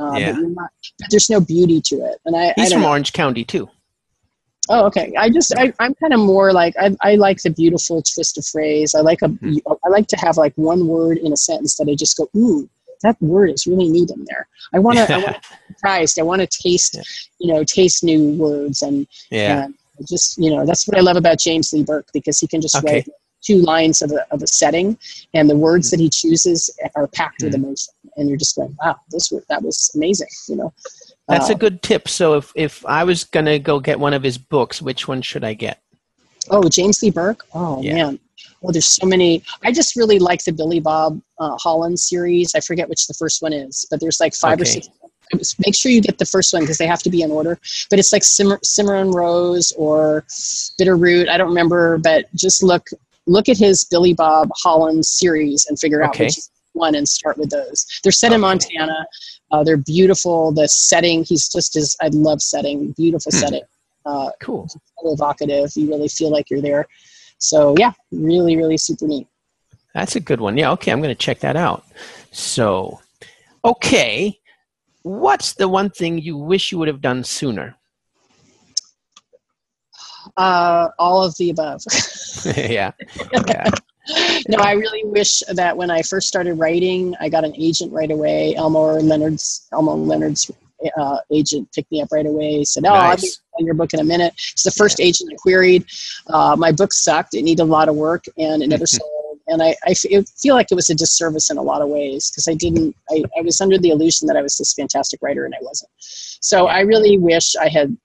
S3: uh, yeah. but, not, but there's no beauty to it and i
S1: he's
S3: I
S1: from
S3: know.
S1: orange county too
S3: Oh, okay. I just I, I'm kind of more like I, I like the beautiful twist of phrase. I like a mm-hmm. I like to have like one word in a sentence that I just go ooh that word is really neat in there. I want to I want (laughs) surprised. I want to taste yeah. you know taste new words and
S1: yeah.
S3: And just you know that's what I love about James Lee Burke because he can just okay. write two lines of a, of a setting and the words mm-hmm. that he chooses are packed mm-hmm. with emotion and you're just going wow this word that was amazing you know
S1: That's
S3: Uh,
S1: a good tip. So if if I was gonna go get one of his books, which one should I get?
S3: Oh, James Lee Burke. Oh
S1: Yeah.
S3: man. Well, there's so many. I just really like the Billy Bob uh, Holland series. I forget which the first one is, but there's like five or
S1: Okay.
S3: six. Make sure you get the first one because they have to be in order. But it's like Simmer, Cimarron Rose or Bitterroot. I don't remember, but just look look at his Billy Bob Holland series and figure out
S1: Okay.
S3: which one and start with those. They're set in Montana. Uh, they're beautiful. The setting, he's just as I love setting. Beautiful
S1: Hmm.
S3: setting. Uh,
S1: Cool.
S3: so evocative. You really feel like you're there. So yeah, really, really super neat.
S1: That's a good one. Yeah, okay, I'm going to check that out. So, okay, what's the one thing you wish you would have done sooner?
S3: Uh, all of the above. (laughs) (laughs)
S1: yeah. Yeah.
S3: No, I really wish that when I first started writing, I got an agent right away. Elmore Leonard's Elmore Leonard's uh, agent picked me up right away. Said, "Oh, I'll be on your book in a minute." It's the first agent I queried. Uh, my book sucked. It needed a lot of work, and it never (laughs) sold. And I, I f- it feel like it was a disservice in a lot of ways because I didn't. I, I was under the illusion that I was this fantastic writer, and I wasn't. So I really wish I had.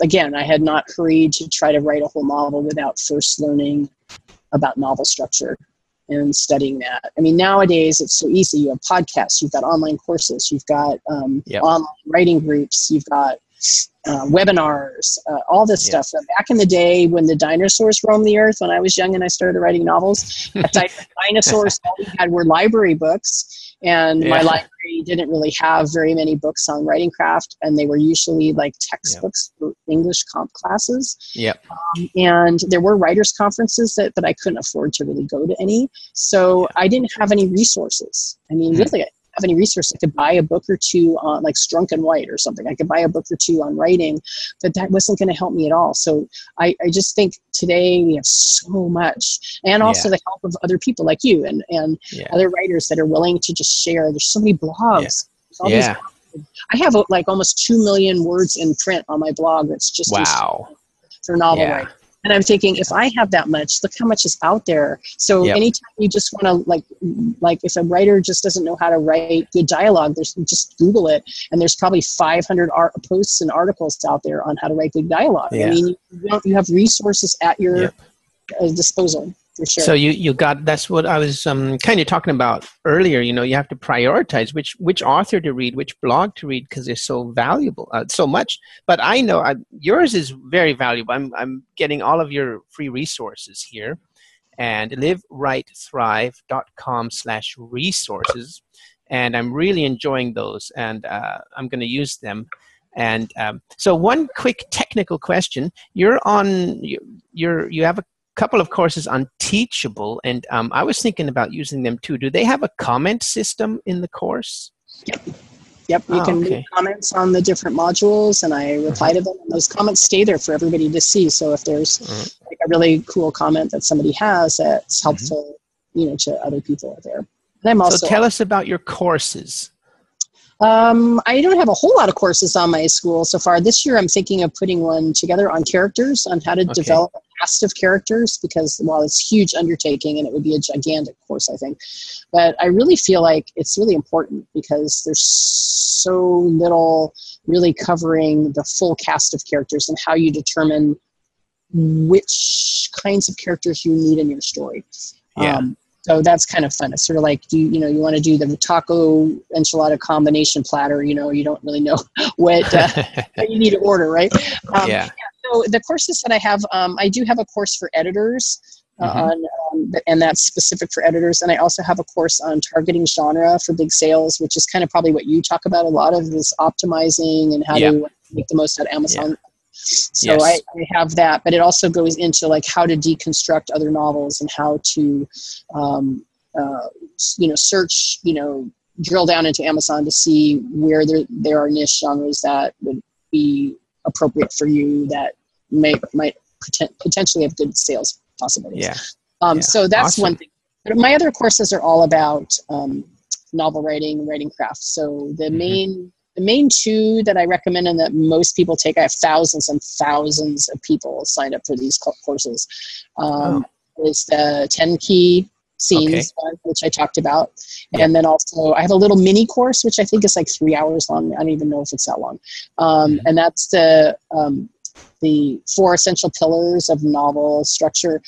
S3: Again, I had not hurried to try to write a whole novel without first learning about novel structure and studying that. I mean, nowadays it's so easy. You have podcasts, you've got online courses, you've got um,
S1: Yep.
S3: online writing groups, you've got uh, webinars, uh, all this
S1: Yep.
S3: stuff. Uh, Back in the day when the dinosaurs roamed the earth, when I was young and I started writing novels, (laughs) dinosaurs, all we had were library books. And my library didn't really have very many books on writing craft, and they were usually like textbooks for English comp classes
S1: Yep.
S3: and there were writers conferences that, but I couldn't afford to really go to any. So I didn't have any resources. I mean,
S1: Hmm.
S3: really, have any resources. I could buy a book or two on like Strunk and White or something. I could buy a book or two on writing, but that wasn't going to help me at all. So I, I just think today we have so much, and also
S1: Yeah.
S3: the help of other people like you and and
S1: Yeah.
S3: other writers that are willing to just share. There's so many blogs. There's all these
S1: Yeah.
S3: I have like almost two million words in print on my blog. That's just
S1: Wow.
S3: for novel
S1: Yeah.
S3: writing. And I'm thinking, if I have that much, look how much is out there. So
S1: Yep.
S3: anytime you just want to like, like if a writer just doesn't know how to write good dialogue, there's just Google it, and there's probably 500 art, posts and articles out there on how to write good dialogue.
S1: Yeah.
S3: I mean, you, you have resources at your
S1: Yep.
S3: uh, disposal sure.
S1: So you you got that's what I was um, kind of talking about earlier. You know, you have to prioritize which which author to read, which blog to read because they're so valuable, uh, so much. But I know I, yours is very valuable. I'm I'm getting all of your free resources here, and livewritethrive.com slash resources, and I'm really enjoying those, and uh, I'm going to use them. And um, so, one quick technical question: You're on you- you're you have a couple of courses on Teachable, and um, I was thinking about using them too. Do they have a comment system in the course?
S3: Yep, you
S1: Oh,
S3: can
S1: okay.
S3: leave comments on the different modules, and I reply to them. And those comments stay there for everybody to see. So if there's
S1: Mhm.
S3: like a really cool comment that somebody has that's
S1: Mm-hmm.
S3: helpful, you know, to other people out there. And I'm also
S1: so tell us about your courses.
S3: um, I don't have a whole lot of courses on my school so far. This year, I'm thinking of putting one together on characters, on how to
S1: Okay.
S3: develop cast of characters, because while it's a huge undertaking and it would be a gigantic course, I think, but I really feel like it's really important because there's so little really covering the full cast of characters and how you determine which kinds of characters you need in your story.
S1: Yeah.
S3: Um, so that's kind of fun. It's sort of like do you, you know you want to do the taco enchilada combination platter. You know you don't really know (laughs) what uh, (laughs) what you need to order, right? Um,
S1: yeah.
S3: So the courses that I have, um, I do have a course for editors. Uh,
S1: Mhm.
S3: on, um, and that's specific for editors. And I also have a course on targeting genre for big sales, which is kind of probably what you talk about a lot of is optimizing and how
S1: Yeah.
S3: to make the most out of Amazon. So
S1: Yes.
S3: I, I have that, but it also goes into like how to deconstruct other novels and how to, um, uh, you know, search, you know, drill down into Amazon to see where there there are niche genres that would be appropriate for you that may might poten- potentially have good sales possibilities.
S1: Yeah.
S3: Um,
S1: Yeah.
S3: So that's
S1: Awesome.
S3: one thing. But my other courses are all about um, novel writing, writing craft. So the
S1: Mhm.
S3: main the main two that I recommend and that most people take, I have thousands and thousands of people signed up for these courses. Um, Is the 10 key scenes,
S1: Okay.
S3: one, which I talked about.
S1: Yeah.
S3: And then also, I have a little mini course, which I think is like three hours long. I don't even know if it's that long. Um,
S1: Mhm.
S3: And that's the um, the four essential pillars of novel structure.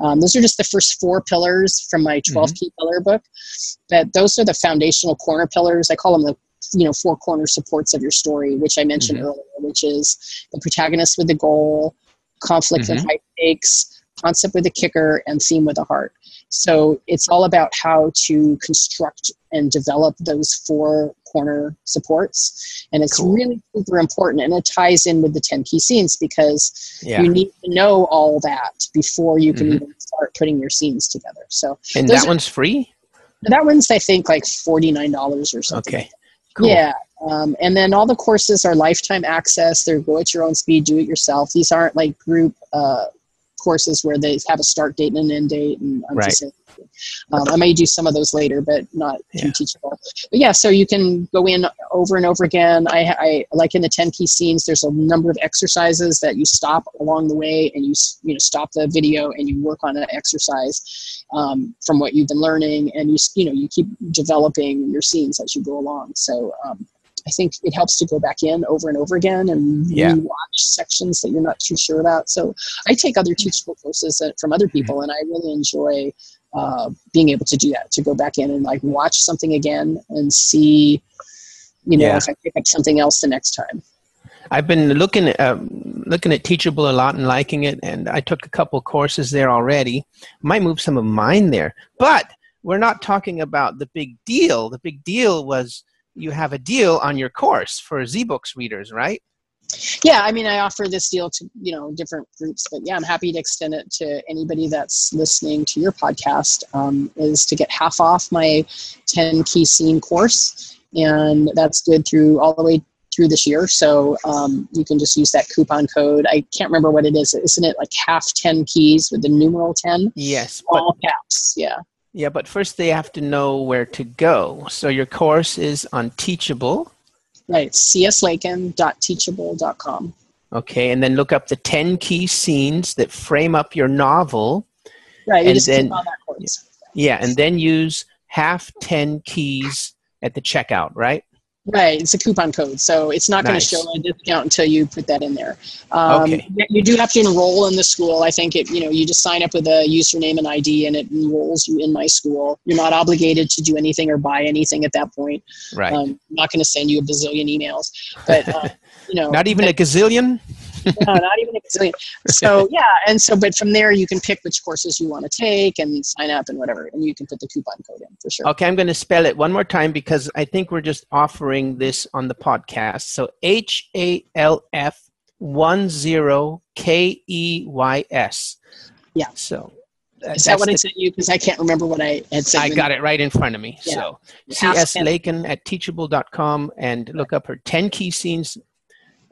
S3: Um, those are just the first four pillars from my 12 key pillar book. But those are the foundational corner pillars. I call them the you know four corner supports of your story, which I mentioned
S1: Mhm.
S3: earlier, which is the protagonist with the goal, conflict with
S1: Mhm.
S3: high stakes, concept with a kicker, and theme with a heart. So it's all about how to construct and develop those four corner supports. And it's
S1: Cool.
S3: really super important. And it ties in with the 10 key scenes because
S1: Yeah.
S3: you need to know all that before you can
S1: Mhm.
S3: even start putting your scenes together. So
S1: And that
S3: are-
S1: one's free?
S3: that one's, I think, like $49 or something.
S1: Okay. Cool.
S3: Yeah. Um, and then all the courses are lifetime access. They're go at your own speed, do it yourself. These aren't like group uh, courses where they have a start date and an end date. And I'm
S1: Right.
S3: just saying, um, I may do some of those later, but not too
S1: Yeah.
S3: teachable. But yeah, so you can go in over and over again. I, I like in the 10 key scenes, there's a number of exercises that you stop along the way and you, you know, stop the video and you work on an exercise um, from what you've been learning and you, you know, you keep developing your scenes as you go along. So, um, I think it helps to go back in over and over again and
S1: Yeah.
S3: watch sections that you're not too sure about. So I take other teachable courses that, from other people, and I really enjoy uh, being able to do that. To go back in and like watch something again and see, you know,
S1: Yeah.
S3: if I pick up something else the next time.
S1: I've been looking at um, looking at Teachable a lot and liking it, and I took a couple courses there already. Might move some of mine there, but we're not talking about the big deal. The big deal was you have a deal on your course for ZBooks readers, right?
S3: Yeah, I mean, I offer this deal to you know different groups, but yeah, I'm happy to extend it to anybody that's listening to your podcast. Um, is to get half off my 10 key scene course, and that's good through all the way through this year. So um, you can just use that coupon code. I can't remember what it is. Isn't it like half 10 keys with the numeral 10?
S1: Yes,
S3: All caps. Yeah.
S1: Yeah, but first they have to know where to go. So your course is on Teachable,
S3: Right. cslakin.teachable.com.
S1: okay, and then look up the ten key scenes that frame up your novel.
S3: Right. You
S1: And
S3: just
S1: then-
S3: click on that course.
S1: Yeah, and then use half ten keys at the checkout, right?
S3: Right, it's a coupon code, so it's not going to show a discount until you put that in there. Um,
S1: Okay.
S3: You do have to enroll in the school. I think it, you know, you just sign up with a username and ID, and it enrolls you in my school. You're not obligated to do anything or buy anything at that point.
S1: Right.
S3: Um, I'm not going to send you a bazillion emails, but uh, you know, (laughs)
S1: Not even a gazillion.
S3: No, not even a bazillion. So (laughs) yeah, and so but from there you can pick which courses you want to take and sign up and whatever, and you can put the coupon code in for sure.
S1: Okay, I'm going to spell it one more time because I think we're just offering this on the podcast. So H A L F one zero K E Y S.
S3: Yeah.
S1: So
S3: Is that what I sent you? Because I can't remember what I had said.
S1: I got it right in front of me.
S3: Yeah.
S1: So CS. Lakin at teachable.com and look up her 10 key scenes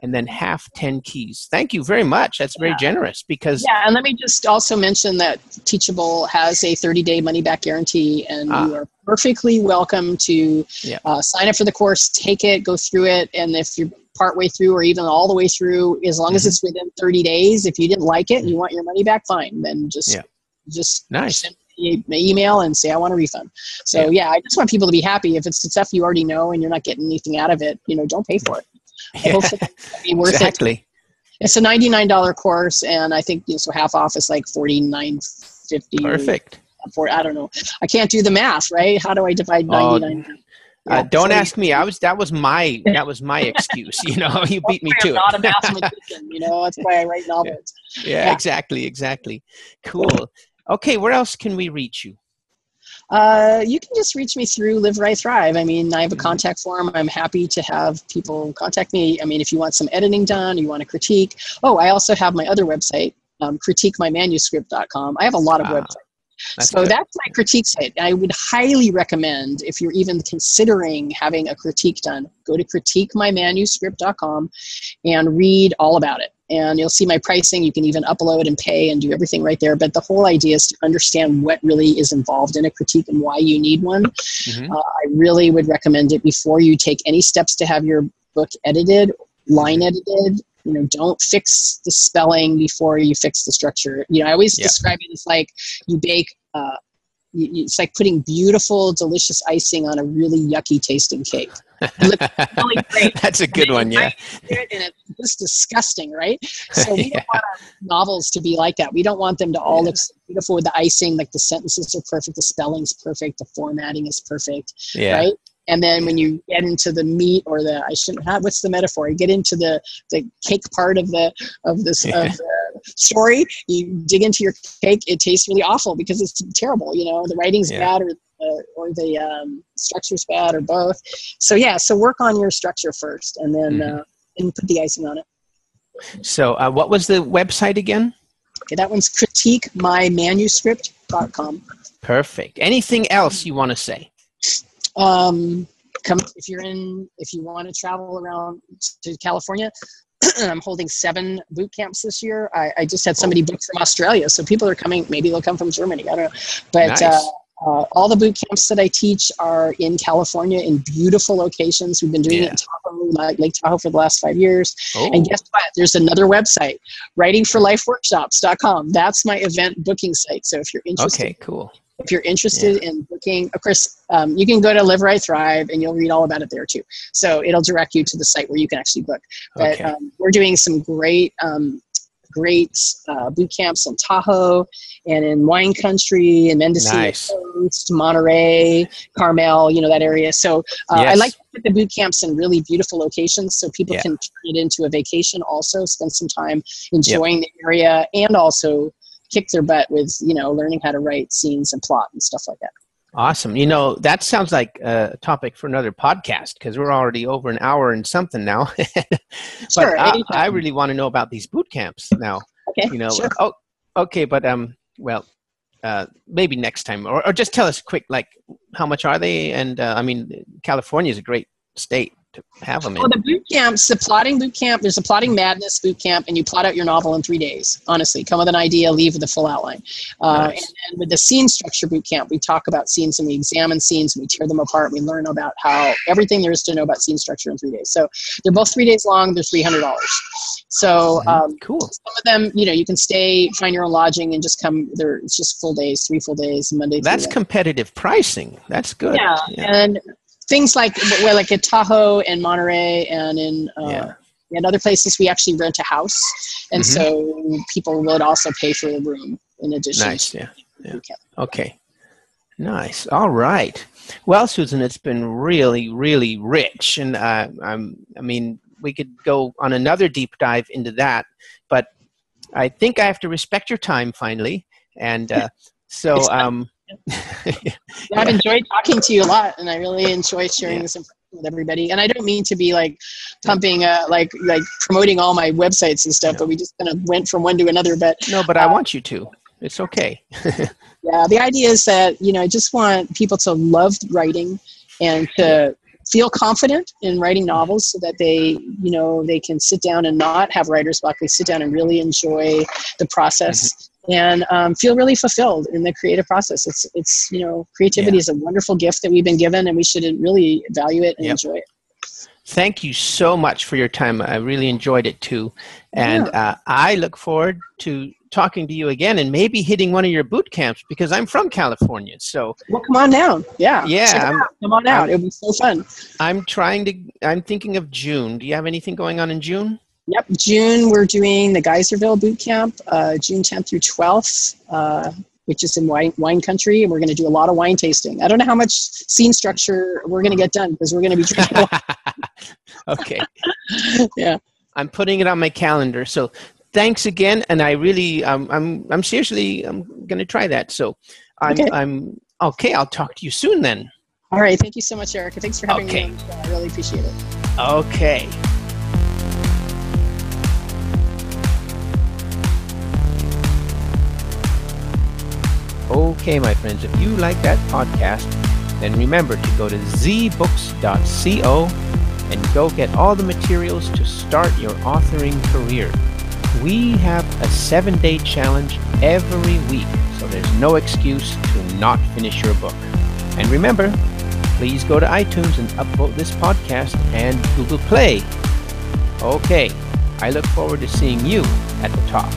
S1: and then half 10 keys. Thank you very much. That's very
S3: Yeah.
S1: generous because
S3: Yeah, and let me just also mention that Teachable has a 30 day money back guarantee, and
S1: Ah.
S3: you are perfectly welcome to
S1: Yeah.
S3: uh, sign up for the course, take it, go through it, and if you're partway through or even all the way through, as long as
S1: Mhm.
S3: it's within 30 days, if you didn't like it and you want your money back, fine. Then just
S1: Yeah.
S3: just
S1: Nice.
S3: send me an email and say I want a refund. So yeah. I just want people to be happy. If it's the stuff you already know and you're not getting anything out of it, you know, don't pay for it. (laughs)
S1: Yeah,
S3: be worth it it's a $99 course and i think you know, so half off is like 49.50
S1: Perfect.
S3: for i don't know i can't do the math right how do i divide
S1: Oh,
S3: 99
S1: Uh, don't
S3: so
S1: ask me. I was that was my that was my excuse. You know, (laughs) you beat me
S3: I'm
S1: to
S3: not a (laughs) mathematician you know that's why i write novels
S1: yeah,
S3: Yeah.
S1: exactly, exactly. Cool. Okay, where else can we reach you?
S3: Uh, you can just reach me through live write thrive i mean i have a
S1: Mhm.
S3: contact form i'm happy to have people contact me i mean if you want some editing done you want to critique oh i also have my other website um, critiquemymanuscript.com i have a lot of
S1: Ah,
S3: websites
S1: That's
S3: so
S1: good.
S3: that's my critique site. I would highly recommend if you're even considering having a critique done, go to critiquemymanuscript.com and read all about it. And you'll see my pricing. You can even upload and pay and do everything right there. But the whole idea is to understand what really is involved in a critique and why you need one.
S1: Mhm.
S3: Uh, I really would recommend it before you take any steps to have your book edited, line edited. You know, don't fix the spelling before you fix the structure. You know, I always
S1: Yeah.
S3: describe it as like you bake uh, it's like putting beautiful, delicious icing on a really yucky tasting cake. It looks really (laughs) great.
S1: That's a good one, yeah.
S3: And it's just disgusting, right? (laughs) So we yeah. Don't want our novels to be like that. We don't want them to all yeah. look so beautiful with the icing, like the sentences are perfect, the spelling's perfect, the formatting is perfect, yeah. right? and then when you get into the meat or the i shouldn't have what's the metaphor you get into the the cake part of the of this (laughs) yeah. of the story you dig into your cake it tastes really awful because it's terrible you know the writing's yeah. bad or the, or the um, structure's bad or both so yeah so work on your structure first and then mm-hmm. uh, and put the icing on it
S1: so uh, what was the website again
S3: okay that one's critiquemymanuscript.com
S1: perfect anything else you want to say
S3: um, come if you're in if you want to travel around to California. (clears throat) I'm holding seven boot camps this year. I, I, just had somebody book from Australia, so people are coming. Maybe they'll come from Germany. I don't know, but nice. uh, uh, all the boot camps that I teach are in California in beautiful locations. We've been doing yeah. it in Tahoe, like Lake Tahoe, for the last five years. Oh. And guess what? There's another website, writingforlifeworkshops.com. That's my event booking site. So if you're interested,
S1: okay, cool
S3: if you're interested yeah. in booking, of course, um, you can go to Live Write Thrive and you'll read all about it there too. So it'll direct you to the site where you can actually book. But okay. um, we're doing some great, um, great uh, boot camps in Tahoe and in wine country and Mendocino nice. Coast, Monterey, Carmel, you know, that area. So uh, yes. I like to put the boot camps in really beautiful locations so people yeah. can turn it into a vacation also, spend some time enjoying yep. the area and also kick their butt with you know learning how to write scenes and plot and stuff like that.
S1: Awesome. You know that sounds like a topic for another podcast because we're already over an hour and something now. (laughs) But sure, I, I, really want to know about these boot camps now.
S3: Okay
S1: you know
S3: sure.
S1: oh okay but um well uh, maybe next time or, or just tell us quick like how much are they? And uh, i mean california is a great state to have them in?
S3: Well, the boot camps, the plotting boot camp, there's a plotting madness boot camp, and you plot out your novel in three days. Honestly, come with an idea, leave with a full outline. Uh, nice. and, and, with the scene structure boot camp, we talk about scenes and we examine scenes and we tear them apart. We learn about how everything there is to know about scene structure in three days. So they're both three days long. They're three hundred dollars. So um,
S1: cool.
S3: Some of them, you know, you can stay, find your own lodging, and just come. There, it's just full days, three full days, Monday.
S1: That's competitive pricing. That's good.
S3: Yeah, yeah. and things like well, like at Tahoe and Monterey and in uh, yeah. and other places, we actually rent a house, and mm-hmm. so people would also pay for the room in addition.
S1: Nice, yeah, yeah. Okay, nice. All right. Well, Susan, it's been really, really rich, and uh, I'm, I mean, we could go on another deep dive into that, but I think I have to respect your time finally, and uh, (laughs) so. Um,
S3: yeah, I've enjoyed talking to you a lot, and I really enjoy sharing yeah. this information with everybody. And I don't mean to be like pumping, uh, like like promoting all my websites and stuff, no. but we just kind of went from one to another. But
S1: no, but uh, I want you to. It's okay. (laughs)
S3: yeah, the idea is that you know I just want people to love writing and to feel confident in writing novels so that they you know they can sit down and not have writer's block they sit down and really enjoy the process mm-hmm and um, feel really fulfilled in the creative process. It's it's you know creativity yeah. is a wonderful gift that we've been given, and we should really value it and yep. enjoy it.
S1: Thank you so much for your time. I really enjoyed it too, and yeah. uh, I look forward to talking to you again and maybe hitting one of your boot camps because I'm from California. So
S3: well, come on down. Yeah,
S1: yeah,
S3: come on out. It'll be so fun.
S1: I'm trying to. I'm thinking of June. Do you have anything going on in June?
S3: Yep, June we're doing the Geyserville Boot Camp, uh, June 10th through 12th, uh, which is in wine, wine country, and we're going to do a lot of wine tasting. I don't know how much scene structure we're going to get done because we're going to be drinking. (laughs)
S1: okay. (laughs)
S3: yeah.
S1: I'm putting it on my calendar. So thanks again, and I really, um, I'm, I'm seriously, I'm going to try that. So I'm, okay. I'm okay. I'll talk to you soon then.
S3: All right. Thank you so much, Erica. Thanks for having okay. me. I really appreciate it.
S1: Okay. Okay, my friends, if you like that podcast, then remember to go to zbooks.co and go get all the materials to start your authoring career. We have a seven day challenge every week, so there's no excuse to not finish your book. And remember, please go to iTunes and upvote this podcast and Google Play. Okay, I look forward to seeing you at the top.